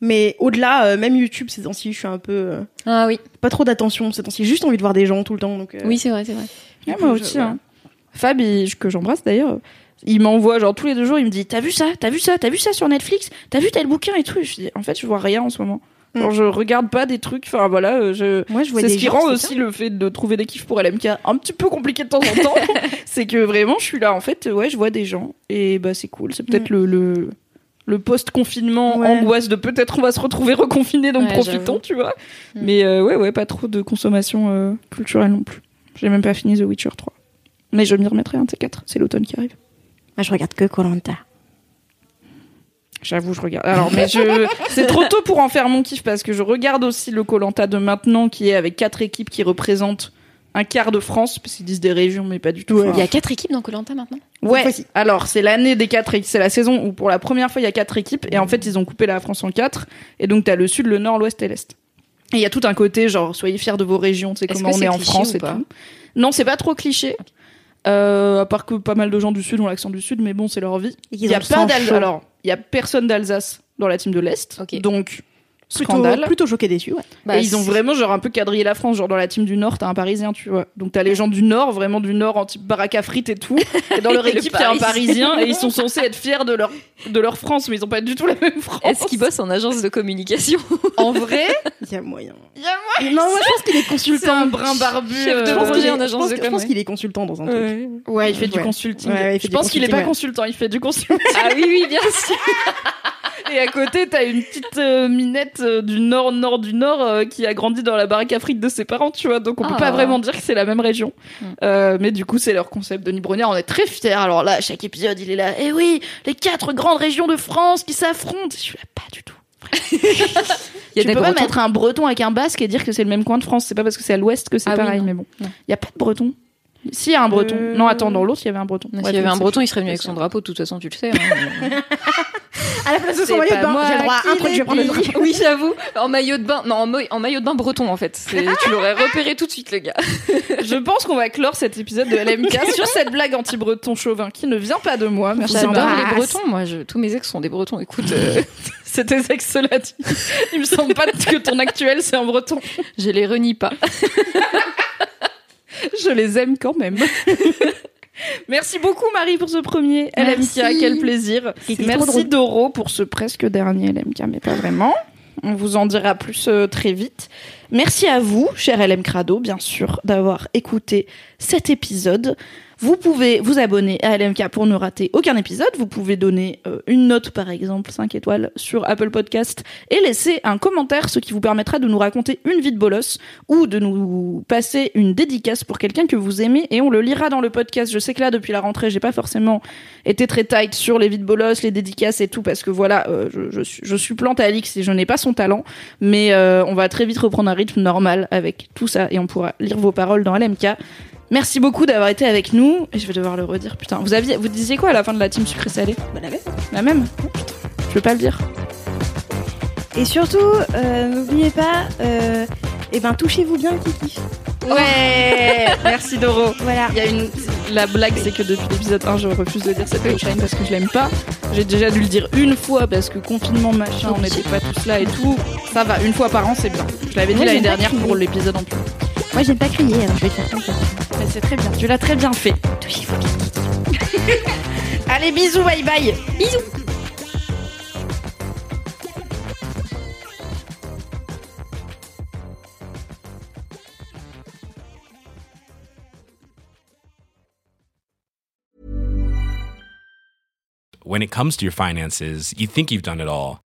Mais au-delà, euh, même YouTube, ces temps-ci, je suis un peu euh, Ah oui, pas trop d'attention. Ces temps-ci, juste envie de voir des gens tout le temps. Donc, euh, oui, c'est vrai, c'est vrai. Ouais, moi je- aussi. hein. Fab, il- que j'embrasse d'ailleurs, il m'envoie genre tous les deux jours, il me dit T'as vu ça? T'as vu ça? T'as vu ça sur Netflix? T'as vu tel bouquin et tout Et je dis En fait, je vois rien en ce moment. Genre, Mm. je regarde pas des trucs. Enfin voilà, euh, je. Moi, je vois C'est des ce qui gens, rend c'est aussi le fait de trouver des kiffs pour LMK un petit peu compliqué de temps en temps. c'est que vraiment, je suis là. En fait, ouais, je vois des gens et bah c'est cool. C'est peut-être le, le le post-confinement, Ouais. angoisse de peut-être on va se retrouver reconfiné, donc Ouais, profitons, tu vois. Mm. Mais euh, ouais, ouais, pas trop de consommation euh, culturelle non plus. J'ai même pas fini The Witcher 3. Mais je m'y remettrai un de ces quatre. C'est l'automne qui arrive. Moi, je regarde que Colanta. J'avoue, je regarde. Alors, mais je, c'est trop tôt pour en faire mon kiff parce que je regarde aussi le Colanta de maintenant qui est avec quatre équipes qui représentent un quart de France, parce qu'ils disent des régions, mais pas du tout. Ouais. Il y a quatre équipes dans Colanta maintenant? Ouais. fois-ci. Alors, c'est l'année des quatre équipes. C'est la saison où pour la première fois il y a quatre équipes et en fait ils ont coupé la France en quatre et donc t'as le sud, le nord, l'ouest et l'est. Et il y a tout un côté genre soyez fiers de vos régions, c'est comment on est en France et tout. Non, c'est pas trop cliché. Euh, à part que pas mal de gens du sud ont l'accent du sud, mais bon, c'est leur vie. Et Il qu'ils y ont a pas d'Alsace. Alors, il y a personne d'Alsace dans la team de l'Est. Donc, plutôt, scandale. plutôt choqué déçu, ouais. Bah, et ils ont vraiment genre un peu quadrillé la France, genre dans la team du Nord, t'as un Parisien, tu vois. Donc t'as les gens du Nord, vraiment du Nord, en type baraque à frites et tout. Et dans leur Le équipe, a un Parisien. Et ils sont censés être fiers de leur de leur France, mais ils ont pas du tout la même France. Est-ce qu'ils bossent en agence de communication? En vrai, Il y a moyen. il y a Non, moi, je pense qu'il est c'est consultant. un brin barbu. Chef de euh, Je pense projet qu'il est, en je agence pense je qu'il est consultant dans un truc. Ouais, il fait du consulting. Ouais, ouais, il fait je du pense qu'il est pas consultant, il fait du consulting. Ah oui, oui, bien sûr. Et à côté, t'as une petite euh, minette euh, du nord, nord du nord, euh, qui a grandi dans la baraque à frites de ses parents, tu vois. Donc on peut Ah. pas vraiment dire que c'est la même région. Mm. Mais du coup, c'est leur concept. Denis Brognard, on est très fiers. Alors là, chaque épisode, il est là. Eh oui, les quatre grandes régions de France qui s'affrontent. Je suis là, pas du tout. Il y a tu des peux pas Bretons. mettre un breton avec un basque et dire que c'est le même coin de France. C'est pas parce que c'est à l'ouest que c'est Ah oui, pareil, non. mais bon. Non. Il y a pas de breton. S'il y a un breton. Euh. Non, attends, dans l'autre, il y avait un breton. S'il y avait un breton, il serait venu avec son drapeau, de toute façon, tu le sais. hein. À la place de C'est son maillot de bain, moi j'ai le droit à un truc, je vais prendre le oui, j'avoue. En maillot de bain. Non, en, maillot de bain breton, en fait. C'est- Tu l'aurais repéré tout de suite, le gars. Je pense qu'on va clore cet épisode de LMK sur cette blague anti-breton chauvin qui ne vient pas de moi. Merci J'adore les bretons. Moi, je... tous mes ex sont des bretons. Écoute, euh, C'était ex cela dit. Il me semble pas que ton actuel c'est un breton. je les renie pas. Je les aime quand même. Merci beaucoup Marie pour ce premier Merci. LMK, quel plaisir. Merci. Doro pour ce presque dernier LMK, mais pas vraiment. On vous en dira plus euh, très vite. Merci à vous, cher LM Crado, bien sûr, d'avoir écouté cet épisode. Vous pouvez vous abonner à LMK pour ne rater aucun épisode. Vous pouvez donner euh, une note, par exemple, 5 étoiles sur Apple Podcast et laisser un commentaire, ce qui vous permettra de nous raconter une vie de bolos ou de nous passer une dédicace pour quelqu'un que vous aimez et on le lira dans le podcast. Je sais que là, depuis la rentrée, j'ai pas forcément été très tight sur les vies de bolos, les dédicaces et tout parce que voilà, euh, je, je, suis- je Alix et je n'ai pas son talent. Mais euh, on va très vite reprendre un rythme normal avec tout ça et on pourra lire vos paroles dans LMK. Merci beaucoup d'avoir été avec nous. Et je vais devoir le redire. Putain, vous aviez, vous disiez quoi à la fin de la team sucré salé Bah, la même. La même Je veux pas le dire. Et surtout, euh, n'oubliez pas, euh, eh ben, touchez-vous bien, Kiki. Ouais Merci Doro. Voilà. Il y a une la blague c'est que depuis l'épisode 1 je refuse de dire cette punchline parce que je l'aime pas. J'ai déjà dû le dire une fois parce que confinement machin on n'était pas tous là et tout. Ça va, une fois par an c'est bien. Je l'avais dit l'année dernière pour l'épisode en plus. Moi, j'aime pas crier, alors je vais faire comme ça. Mais c'est très bien, tu l'as très bien fait. Touchez-vous bien. Allez bisous, bye bye when it comes to your finances, you think you've done it all.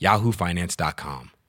yahoofinance.com.